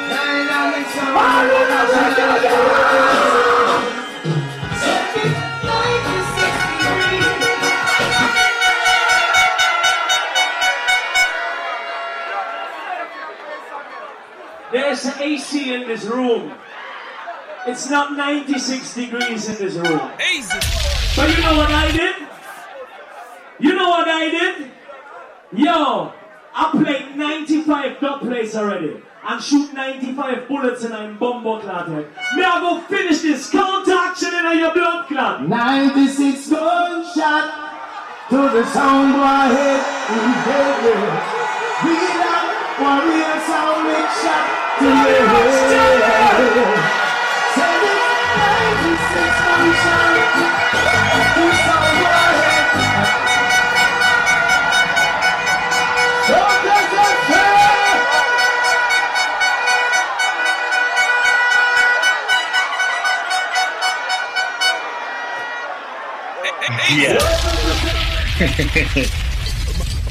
There's AC in this room. It's not 96 degrees in this room. Easy. So you know what I did? You know what I did? Yo, I played 95 dub plays already. And shoot 95 bullets in a bumbo clot head. Me I go finish this counter action in your blood clot. 96 gunshot to the sound boy head in head. We love warrior sound big shot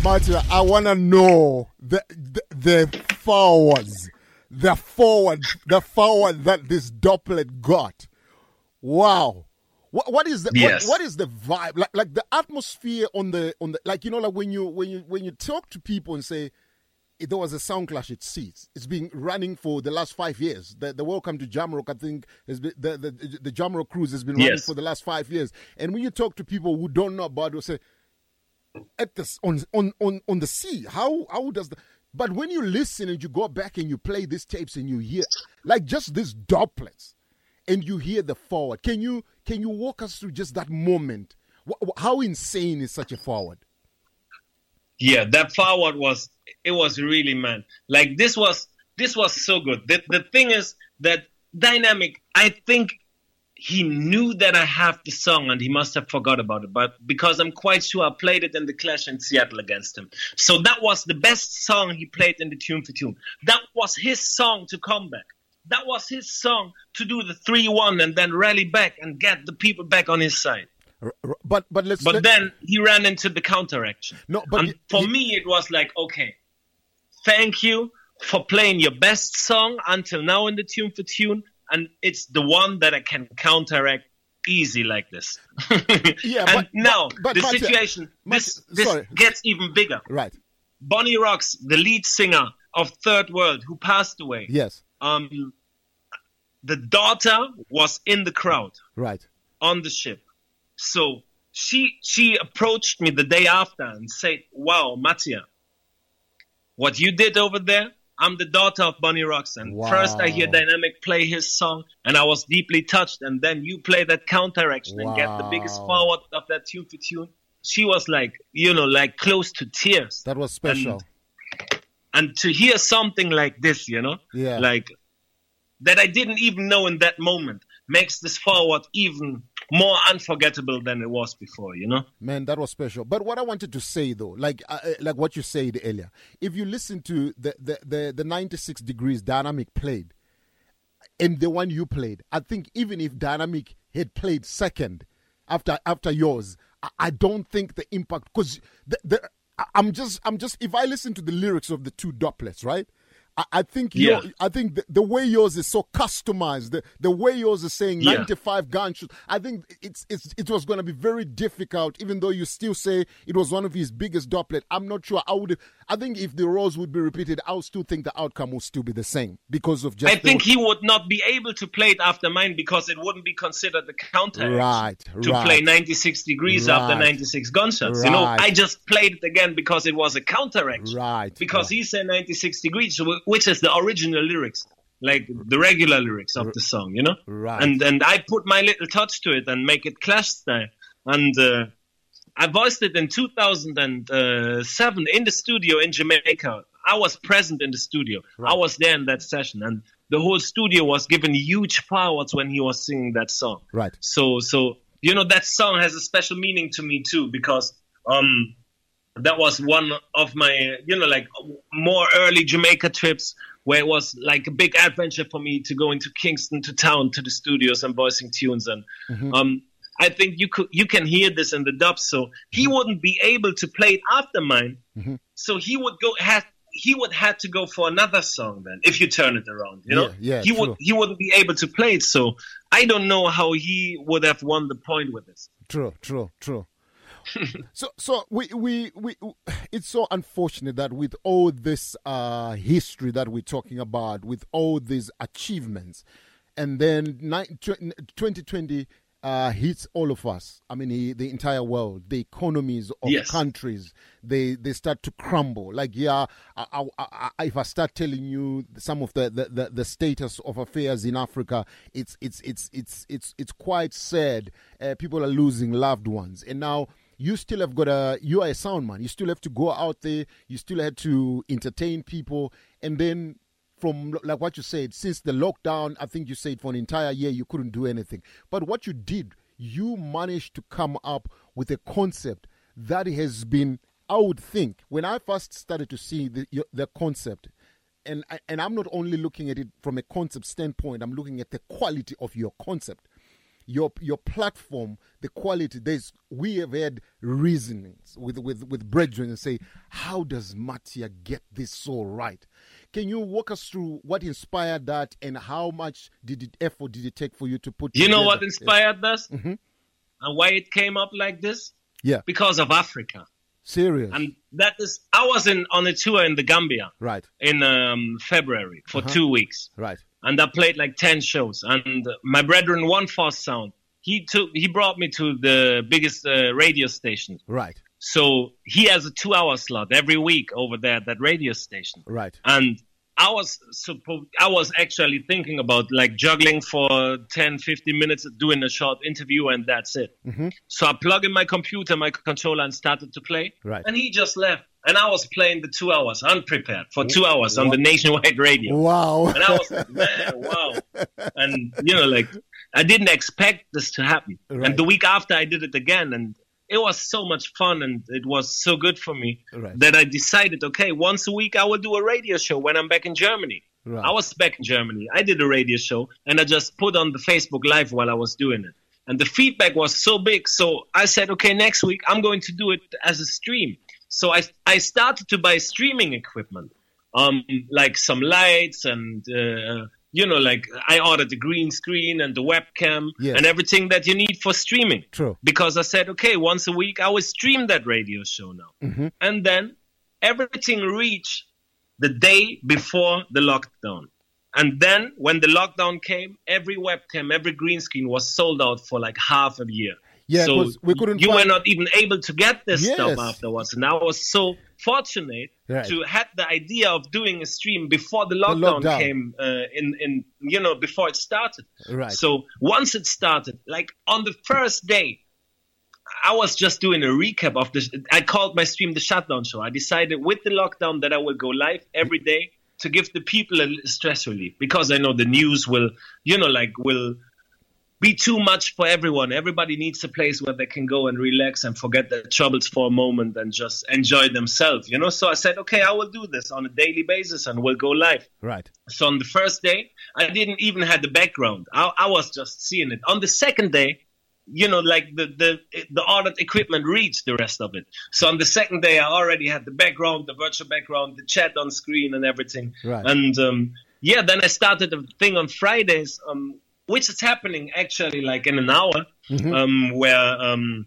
Martin, I want to know the, the, the, forwards the forward, the forward that this dubplate got. Wow. What, what is the Yes. what, what is the vibe like like the atmosphere on the on the like you know like when you when you when you talk to people and say "Eh, there was a sound clash at Seeds. It's been running for the last five years. The, the Welcome to Jamrock, I think, has been, the, the the Jamrock cruise has been running Yes. for the last five years. And when you talk to people who don't know about it, will say, at this on on on on the sea. How how does the but when you listen and you go back and you play these tapes and you hear like just these dubplates and you hear the forward. Can you can you walk us through just that moment? How insane is such a forward? Yeah, that forward was it was really man. Like this was this was so good. The the thing is that dynamic. I think he knew that I have the song and he must have forgot about it. But because I'm quite sure I played it in the clash in Seattle against him. So that was the best song he played in the tune for tune. That was his song to come back. That was his song to do the three one and then rally back and get the people back on his side. But but let's But let- then he ran into the counteraction. No, but and for me, it was like, okay, thank you for playing your best song until now in the tune for tune, and it's the one that I can counteract easy like this. Yeah, and but- now but- the Mattia- situation this this sorry. gets even bigger. right. Bunny Rugs, the lead singer of Third World, who passed away. Yes. Um, the daughter was in the crowd Right. on the ship. So she she approached me the day after and said, "Wow, Mattia, what you did over there." I'm the daughter of Bunny Rugs, and first I hear Dynamic play his song, and I was deeply touched. And then you play that counteraction and get the biggest forward of that tune for tune. She was like, you know, like close to tears. That was special. And to hear something like this, you know, Yeah. like that I didn't even know in that moment makes this forward even more unforgettable than it was before, you know? Man, that was special. But what I wanted to say though, like uh, uh, like what you said earlier, if you listen to the the the, the 96 degrees dynamic played and the one you played, I think even if dynamic had played second after after yours, I, I don't think the impact because the, the I'm just I'm just if I listen to the lyrics of the two doublets, right? I, I think Yeah. I think the, the way yours is so customized, the, the way yours is saying Yeah. 95 gunshots. I think it's it's it was going to be very difficult, even though you still say it was one of his biggest dubplate. I'm not sure. I would. I think if the roles would be repeated, I would still think the outcome would still be the same because of just. I the- think he would not be able to play it after mine because it wouldn't be considered a counter Right, to right. play 96 degrees after 96 gunshots. You know, I just played it again because it was a counteraction. Right. Because he said 96 degrees, which is the original lyrics, like the regular lyrics of the song, you know? Right. And and I put my little touch to it and make it clash style. And uh, I voiced it in 2007 in the studio in Jamaica. I was present in the studio. Right. I was there in that session, and the whole studio was given huge powers when he was singing that song. Right. So, so you know that song has a special meaning to me too because um, that was one of my you know like more early Jamaica trips where it was like a big adventure for me to go into Kingston to town to the studios and voicing tunes and Mm-hmm. um, I think you could you can hear this in the dub. So he Mm-hmm. wouldn't be able to play it after mine. So he would go had he would have to go for another song then if you turn it around. You know, Yeah, yeah, he true. would he wouldn't be able to play it. So I don't know how he would have won the point with this. True, true, true. So, so we, we, we, it's so unfortunate that with all this uh, history that we're talking about, with all these achievements, and then ni- tw- 2020 uh, hits all of us. I mean, he, the entire world, the economies of Yes. countries, they they start to crumble. Like, yeah, I, I, I, if I start telling you some of the, the, the, the status of affairs in Africa, it's it's it's it's it's it's quite sad. Uh, people are losing loved ones, and now you still have got a you are a sound man. You still have to go out there. You still had to entertain people, and then from like what you said, since the lockdown, I think you said for an entire year you couldn't do anything. But what you did, you managed to come up with a concept that has been, I would think, when I first started to see the the concept, and I- and I'm not only looking at it from a concept standpoint, I'm looking at the quality of your concept. Your your platform, the quality. There's we have had reasonings with with with brethren and say, how does Mattia get this so right? Can you walk us through what inspired that and how much did it effort did it take for you to put? You know what inspired this? Mhm. And why it came up like this? Yeah, Because of Africa. serious. And that is, I was in on a tour in the Gambia right, in um, February for Uh-huh. two weeks. right, and I played like ten shows. And my brethren, One Fast Sound, he took he brought me to the biggest uh, radio station. right, So he has a two-hour slot every week over there at that radio station. right. And I was supposed, I was actually thinking about like juggling for 10, 15 minutes, doing a short interview, and that's it. Mhm. So I plugged in my computer, my controller, and started to play. Right. And he just left. And I was playing the two hours unprepared for two hours on the nationwide radio. Wow. And I was like, man, wow. And, you know, like, I didn't expect this to happen. Right. And the week after, I did it again. And it was so much fun and it was so good for me Right. that I decided, okay, once a week, I will do a radio show when I'm back in Germany. Right. I was back in Germany. I did a radio show and I just put on the Facebook Live while I was doing it. And the feedback was so big. So I said, okay, next week I'm going to do it as a stream. So I, I started to buy streaming equipment, um, like some lights and, uh, you know, like I ordered the green screen and the webcam Yes. and everything that you need for streaming. True. Because I said, okay, once a week I will stream that radio show now. Mhm. And then everything reached the day before the lockdown. And then when the lockdown came, every webcam, every green screen was sold out for like half a year. Yeah, so we couldn't you find- were not even able to get this stuff afterwards. And I was so fortunate Right. to had the idea of doing a stream before the lockdown, lockdown. came uh, in, in, you know, before it started. Right. So once it started, like on the first day, I was just doing a recap of this. I called my stream the shutdown show. I decided with the lockdown that I will go live every day to give the people a little stress relief because I know the news will, you know, like will be too much for everyone. Everybody needs a place where they can go and relax and forget their troubles for a moment and just enjoy themselves, you know? So I said, okay, I will do this on a daily basis and we'll go live. Right. So on the first day, I didn't even have the background. I, I was just seeing it. On the second day, you know, like the, the the ordered equipment reached the rest of it. So on the second day, I already had the background, the virtual background, the chat on screen, and everything. Right. And um, yeah, then I started the thing on Fridays, um, which is happening actually like in an hour, Mhm. um, where um,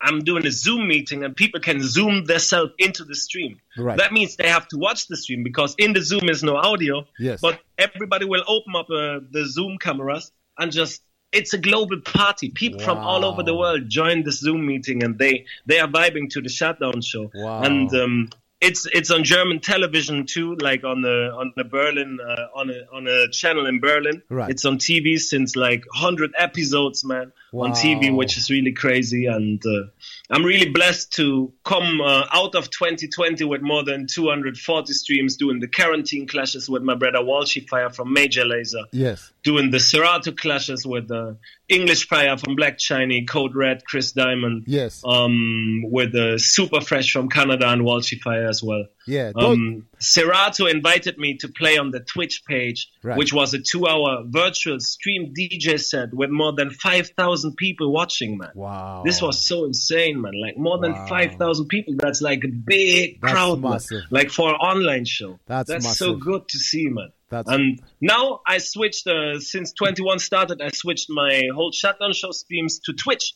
I'm doing a Zoom meeting and people can Zoom themselves into the stream. Right. That means they have to watch the stream because in the Zoom is no audio. Yes. But everybody will open up uh, the Zoom cameras and just it's a global party. People from all over the world join the Zoom meeting and they they are vibing to the shutdown show. Wow. And um, it's it's on German television too, like on the on the Berlin uh, on a on a channel in Berlin. Right. It's on TV since like hundred episodes, man, on TV, which is really crazy. And uh, I'm really blessed to come uh, out of 2020 with more than 240 streams, doing the quarantine clashes with my brother Walshy Fire from Major Lazer Yes. doing the Serato clashes with the English Fire from Black Chiney, Code Red, Chris Diamond. Yes. Um, with the Super Fresh from Canada and Walshy Fire as well. Yeah. Um, Serato invited me to play on the Twitch page, Right. which was a two-hour virtual stream DJ set with more than 5,000 people watching, man. wow. This was so insane, man. Like more than Wow. 5,000 people. That's like a big That's crowd, man. Like for an online show. That's so massive. good to see, man. That's And now I switched, uh, since 21 started, I switched my whole shutdown show streams to Twitch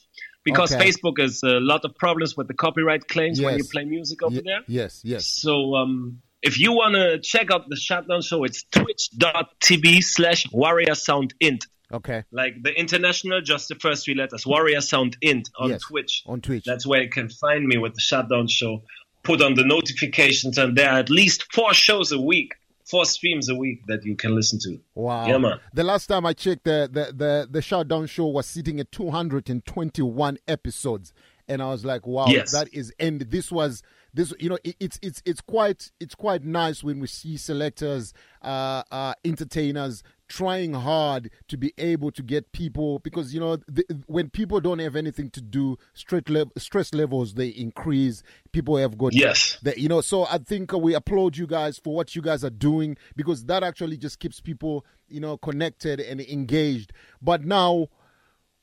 because Okay. Facebook has a lot of problems with the copyright claims when you play music over Ye- there. Yes. Yes. So um, if you want to check out the shutdown show, it's twitch.tv slash warrior sound int. Okay. Like the international, just the first three letters, warrior sound int on Yes. Twitch. On Twitch. That's where you can find me with the shutdown show. Put on the notifications, and there are at least four shows a week, four streams a week that you can listen to. Wow. Yeah, man. The last time I checked, the, the, the, the Shutdown Show was sitting at 221 episodes. And I was like, wow, Yes. that is, and this was, this, you know, it, it's, it's, it's quite, it's quite nice when we see selectors, uh, uh, entertainers trying hard to be able to get people because you know the, when people don't have anything to do stress, stress levels they increase people have got Yes. that you know so i think we applaud you guys for what you guys are doing because that actually just keeps people you know connected and engaged but now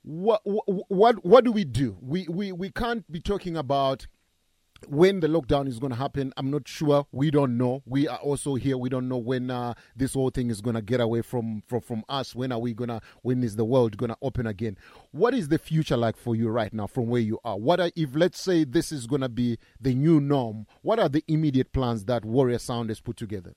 what what what do we do? We we we can't be talking about when the lockdown is going to happen. I'm not sure. We don't know. We are also here. We don't know when uh, this whole thing is going to get away from, from from us. When are we gonna? When is the world going to open again? What is the future like for you right now, from where you are? What are if let's say this is going to be the new norm? What are the immediate plans that Warrior Sound has put together?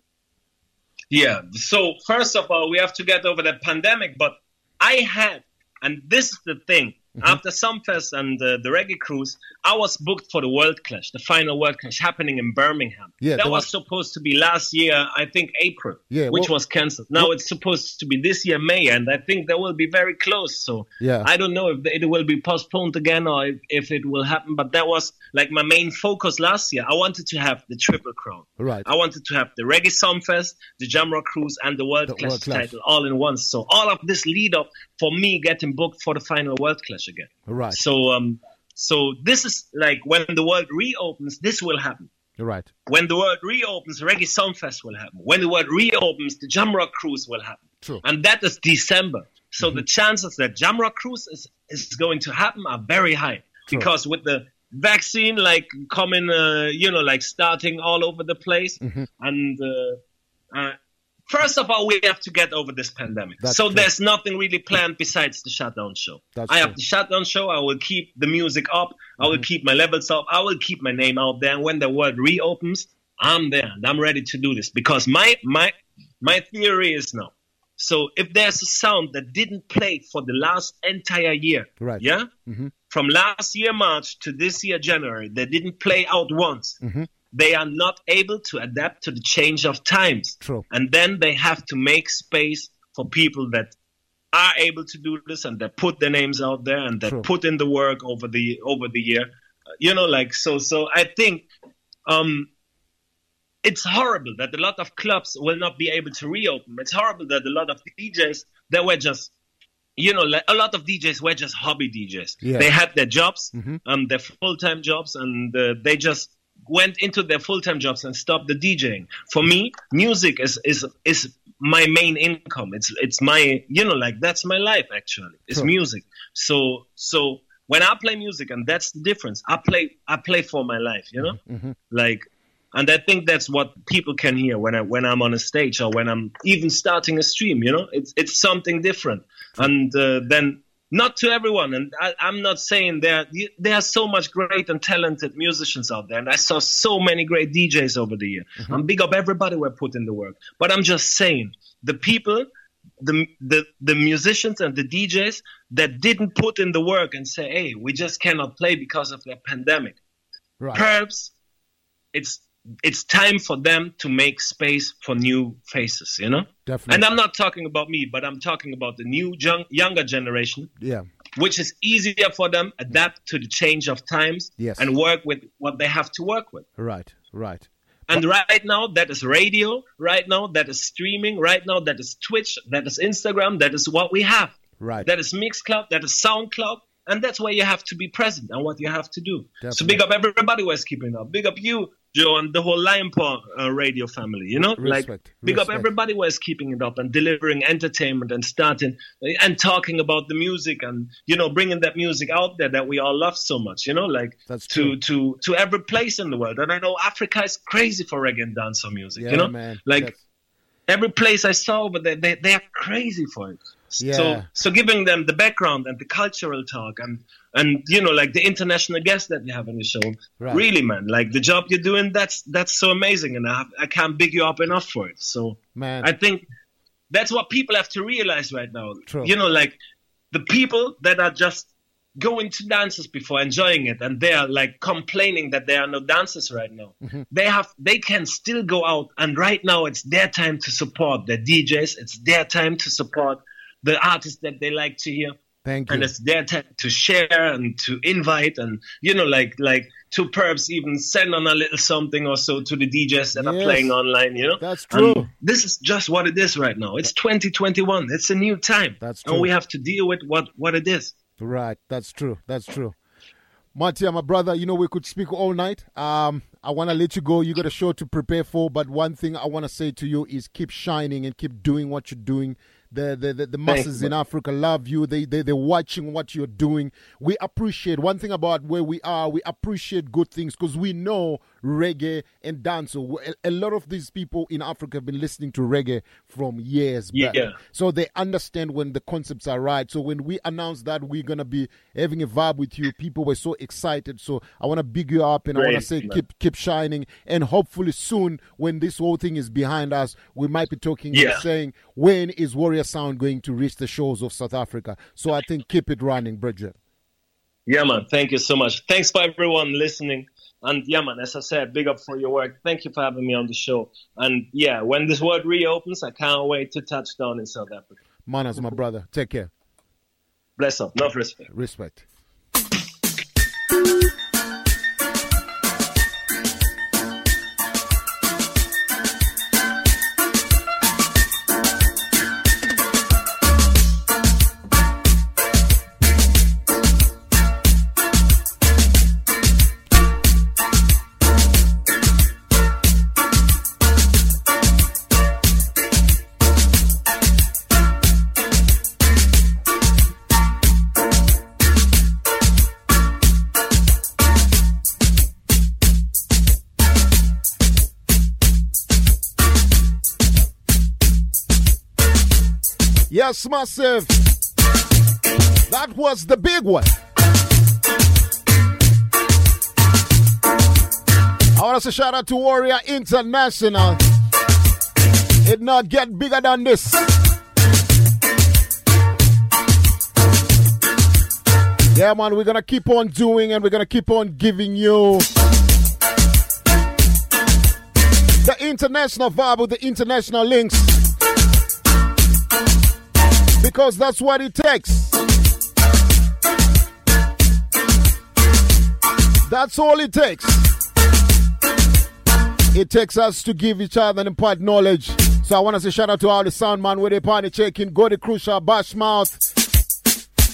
Yeah. So first of all, we have to get over the pandemic. But I had, and this is the thing. Mm-hmm. After Sumfest and uh, the Reggae Cruise, I was booked for the World Clash, the final World Clash happening in Birmingham. Yeah, that was was- supposed to be last year, I think April, Yeah, which well- was cancelled. Now it's supposed to be this year May, and I think that will be very close. So Yeah. I don't know if it will be postponed again or if, if it will happen. But that was like my main focus last year. I wanted to have the Triple Crown. Right. I wanted to have the Reggae Sumfest, the Jamrock Cruise, and the World The Clash World Clash. title all in one. So all of this lead up for me getting booked for the final World Clash again. Right. So um, so this is like when the world reopens, this will happen. Right. When the world reopens, Reggae Sumfest will happen. When the world reopens, the Jamrock Cruise will happen. True. And that is December. So Mm-hmm. the chances that Jamrock Cruise is, is going to happen are very high. True. Because with the vaccine like coming, uh, you know, like starting all over the place. Mm-hmm. And uh, uh, first of all, we have to get over this pandemic. That's so true. there's nothing really planned besides the shutdown show. That's I true. have the shutdown show. I will keep the music up. I Mm-hmm. will keep my levels up. I will keep my name out there. And when the world reopens, I'm there and I'm ready to do this because my my my theory is now. So if there's a sound that didn't play for the last entire year, Right. yeah, Mm-hmm. from last year March to this year January, they didn't play out once. Mm-hmm. They are not able to adapt to the change of times. True. And then they have to make space for people that are able to do this and that put their names out there and that True. put in the work over the over the year. Uh, You know, like so. So I think um, it's horrible that a lot of clubs will not be able to reopen. It's horrible that a lot of DJs that were just, you know, like a lot of DJs were just hobby DJs. Yeah. They had their jobs, Mhm. um, their full time jobs, and uh, they just went into their full time jobs and stopped the DJing. For me, music is is is my main income. It's it's my you know like that's my life actually. It's Sure. music. So so when I play music, and that's the difference. I play I play for my life. You know Mm-hmm. like and i think that's what people can hear when i when i'm on a stage or when i'm even starting a stream you know it's it's something different and uh, then not to everyone and I, i'm not saying there there are so much great and talented musicians out there and i saw so many great djs over the year mm-hmm. i'm big up everybody who put in the work but i'm just saying the people the, the the musicians and the DJs that didn't put in the work and say, "Hey, we just cannot play because of the pandemic." Right. Perhaps it's it's time for them to make space for new faces, you know. Definitely. And I'm not talking about me, but I'm talking about the new young, younger generation, yeah. which is easier for them adapt to the change of times Yes. and work with what they have to work with. Right. Right. And right now, that is radio. Right now, that is streaming. Right now, that is Twitch. That is Instagram. That is what we have. Right. That is Mixcloud. That is SoundCloud. And that's where you have to be present and what you have to do. So big up everybody who is keeping up. Big up you, Joe, and the whole Lion Paw uh, radio family. You know, like Respect. big up everybody who is keeping it up and delivering entertainment and starting uh, and talking about the music and you know bringing that music out there that we all love so much. You know, like That's to true. to to every place in the world. And I know Africa is crazy for reggae and dancehall music. Yeah, you know, man. like Yes. every place I saw, but they, they, they are crazy for it. So, Yeah. so giving them the background and the cultural talk and, and, you know, like the international guests that you have on the show, Right. really, man, like the job you're doing, that's, that's so amazing. And I, have, I can't big you up enough for it. So Man. I think that's what people have to realize right now. True. You know, like the people that are just going to dances before enjoying it and they are like complaining that there are no dances right now Mm-hmm. they have they can still go out and right now it's their time to support the djs it's their time to support the artists that they like to hear Thank you. and it's their time to share and to invite and you know like like to perhaps even send on a little something or so to the DJs that are playing online you know That's And true. this is just what it is right now it's 2021 it's a new time That's true. and we have to deal with what what it is Right, that's true. That's true. Mattia, my brother, you know we could speak all night. Um, I want to let you go. You got a show to prepare for, but one thing I want to say to you is keep shining and keep doing what you're doing. The the, the, the masses in Africa love you. They, they they're watching what you're doing. We appreciate one thing about where we are. We appreciate good things because we know reggae and dancehall. A, a lot of these people in Africa have been listening to reggae from years back, Yeah. so they understand when the concepts are right. So when we announced that we're gonna be having a vibe with you, people were so excited. So I want to big you up and I want to say man. keep keep shining and hopefully soon when this whole thing is behind us, we might be talking and saying when is Warrior Sound going to reach the shores of South Africa. So I think keep it running, Bridget. Yeah, man. Thank you so much. Thanks for everyone listening. And yeah, man, as I said, big up for your work. Thank you for having me on the show. And yeah, when this world reopens, I can't wait to touch down in South Africa. Manas, my brother. Take care. Bless up. Love, respect. Respect. Massive. That was the big one. I want to say shout out to Warrior International. It not get bigger than this. Yeah, man, we're gonna keep on doing and we're gonna keep on giving you the international vibe with the international links. Because that's what it takes. That's all it takes. It takes us to give each other and impart knowledge. So I want to say shout out to all the sound man with the party checking, Go the Crucial, Bashmouth.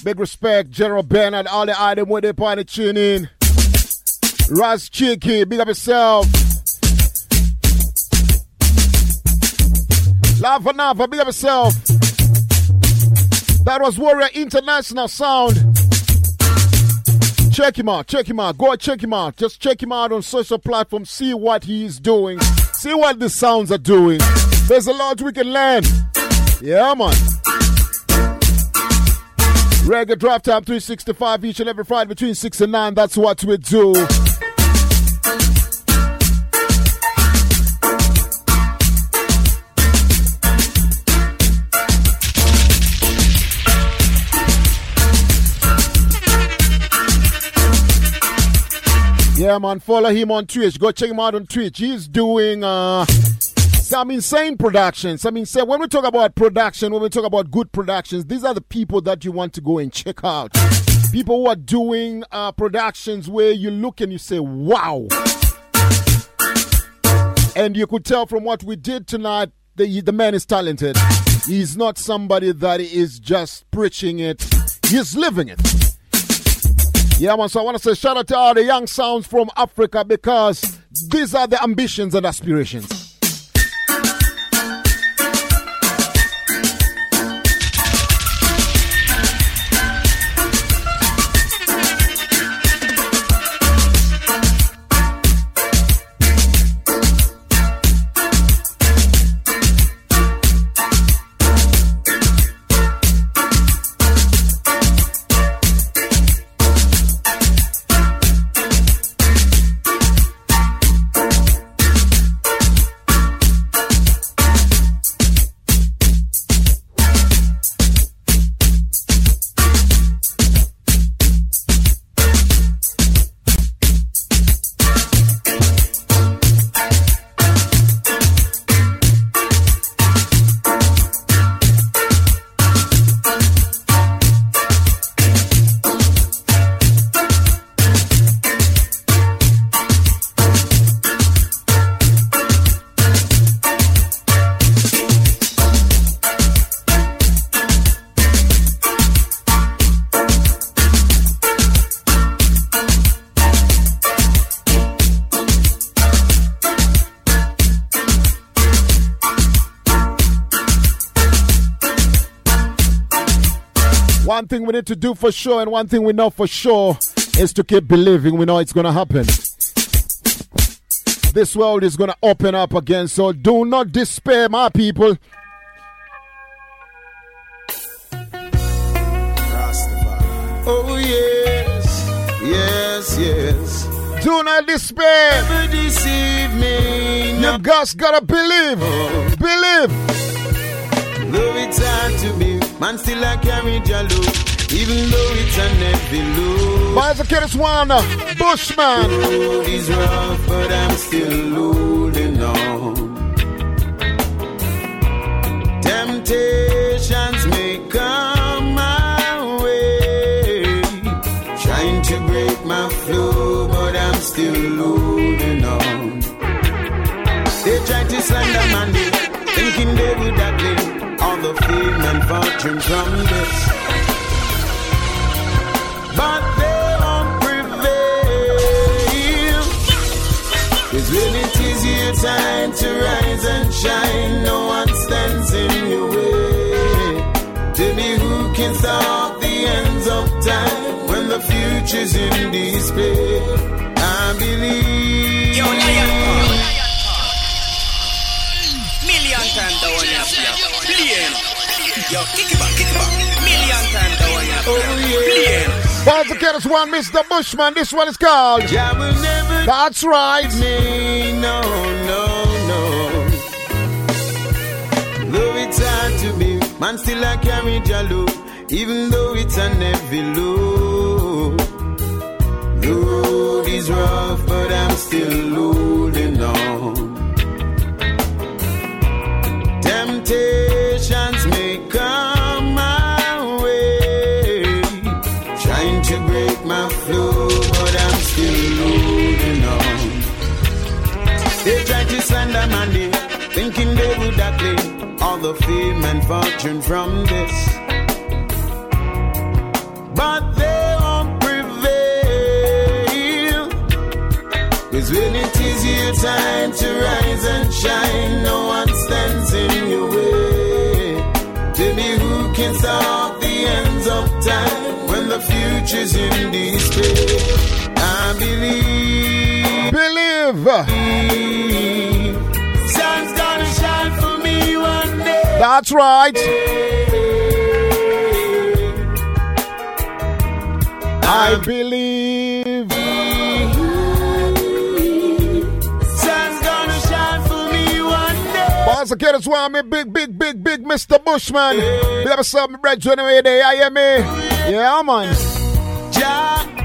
Big respect, General Bernard, all the item with the party tuning. in. Raz Cheeky, big up yourself. Lava Nava, big up yourself. That was Warrior International Sound. Check him out, check him out. Go check him out. Just check him out on social platforms. See what he's doing. See what the sounds are doing. There's a lot we can learn. Yeah, man. Reggae Drive Time 365 each and every Friday between 6 and 9. That's what we do. Yeah, man, follow him on Twitch. Go check him out on Twitch. He's doing uh, some insane productions. Some insane. When we talk about production, when we talk about good productions, these are the people that you want to go and check out. People who are doing uh, productions where you look and you say, wow. And you could tell from what we did tonight, the, the man is talented. He's not somebody that is just preaching it, he's living it. Yeah, man. So I want to say shout out to all the young sounds from Africa because these are the ambitions and aspirations. Thing we need to do for sure, and one thing we know for sure, is to keep believing. We know it's gonna happen. This world is gonna open up again, so do not despair, my people. Oh yes, yes, yes. Do not despair. Never deceive me. You just gotta believe. Oh. Believe. Though it's hard to be, man still I carry jalo. Even though it's a heavy load. Why the kid is one Bushman? Road is rough, but I'm still holding on. Temptations and fortune from this. But they won't prevail. Cause when it is your time to rise and shine, no one stands in your way. Tell me who can stop the ends of time when the future's in display. Yo, kick it back, kick it back. Million times the oh, one you have Billion. Once the kid one Mr. Bushman. This one is called. That's right. Me, no, no, no. Though it's hard to be, man, still I carry jalo. Even though it's a heavy load. The road is rough, but I'm still holding on. Temptations all the fame and fortune from this. But they won't prevail. Cause when it is your time to rise and shine, no one stands in your way. Tell me who can stop the ends of time when the future's in display. I believe. Believe. Sun's That's right. I believe. Sun's gonna shine for me one day. Boss, the kid is big, big, big, big Mr. Bushman. We have some red anyway there. I hear me. Yeah, man. Jah is my soul.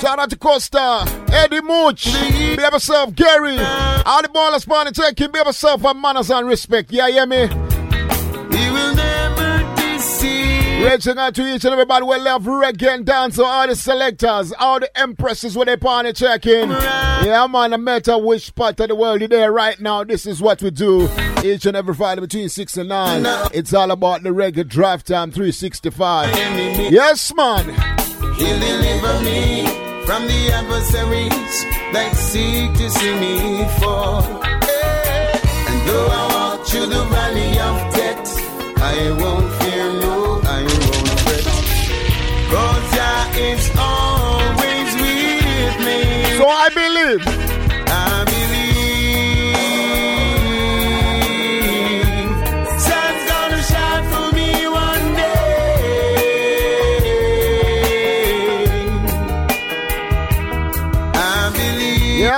Shout out to Costa, Eddie Mooch, be yourself, Gary, all the ballers party taking, be yourself and manners and respect. Yeah, hear me? He will never deceive. Reaching out to each and everybody we love reggae and dance, so all the selectors, all the empresses with their party checking. Yeah, man, no matter which part of the world you're there right now, this is what we do each and every Friday between 6 and 9. It's all about the reggae drive time 365. Yes, man. He'll deliver me from the adversaries that seek to see me fall. And though I walk through the valley of death, I won't fear, no, I won't fret. Cause Jah is always with me. So I believe.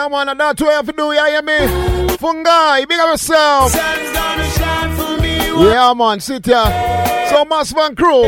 Yeah, man, and that's what you have to do, you hear me? Fungi, big up yourself. Yeah, man, sit here. So, Mass Van Crew.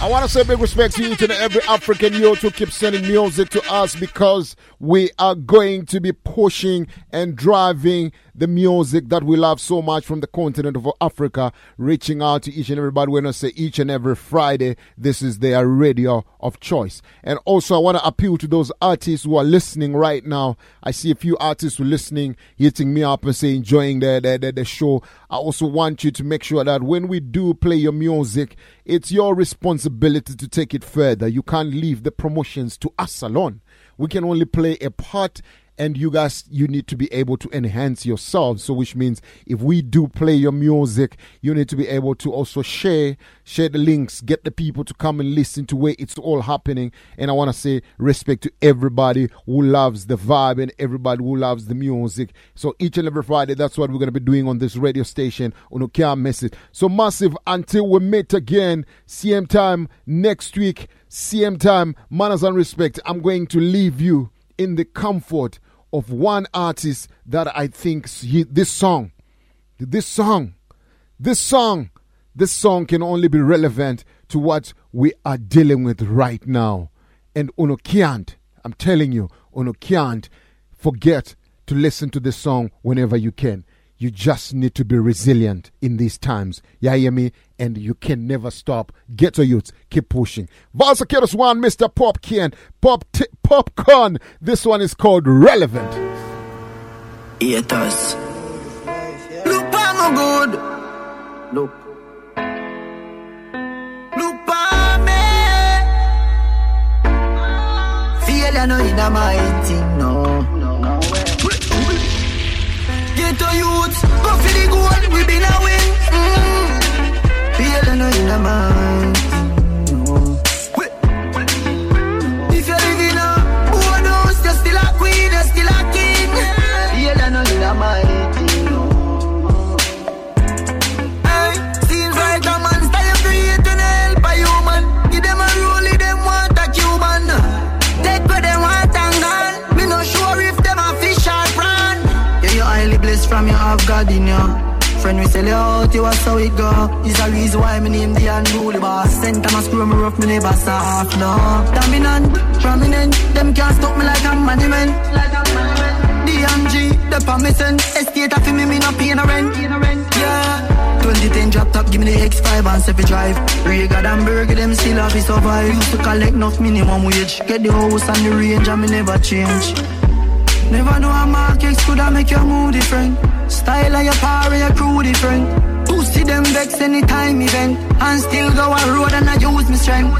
I want to say big respect to each and every African youth who keeps sending music to us because we are going to be pushing and driving the music that we love so much from the continent of Africa, reaching out to each and everybody. When I say each and every Friday, this is their radio of choice. And also, I want to appeal to those artists who are listening right now. I see a few artists who are listening, hitting me up and say enjoying the, the, the, the show. I also want you to make sure that when we do play your music, it's your responsibility to take it further. You can't leave the promotions to us alone. We can only play a part and you guys you need to be able to enhance yourselves so which means if we do play your music you need to be able to also share share the links get the people to come and listen to where it's all happening. And i want to say respect to everybody who loves the vibe and everybody who loves the music. So each and every friday that's what we're going to be doing on this radio station on miss it so massive until we meet again. Same time next week. Same time manners and respect. I'm going to leave you in the comfort of one artist that I think he, this song, this song, this song, this song can only be relevant to what we are dealing with right now. And Uno can't, I'm telling you, Uno can't forget to listen to this song whenever you can. You just need to be resilient in these times. You hear me? And you can never stop. Get to youths. Keep pushing. Valsakeros one, Mr. Popcaan. Pop t- Popcaan. This one is called Relevant. Haters. Look, I'm good. Look. Look, me. Feel I know in my thing, Get to youth, go for the goal, we been a win. Mm. Feel know in my If from your have God in you. Friend, we sell you out, you was how it go. Is a reason why me name the unruly boss. Center my screw me rough, me never soft, no. Dominant, prominent, them can't stop me like a monument. Like a monument. DMG, the permission. Estate of me, me no pay no rent. Yeah. 2010 drop top, give me the X5 and 7 drive. Rega and Burger, them still have to survive. Used to collect enough minimum wage. Get the house and the range, and me never change. Never know a mark X could I make your mood different. Style of your power, your crew different. Who see them vex anytime event. And still go a road and I use my strength.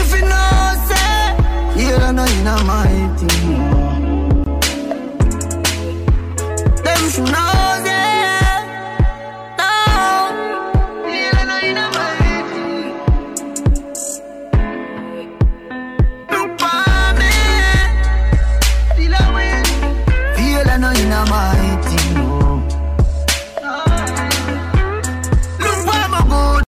If you know, say, you don't know in my team. Them should know.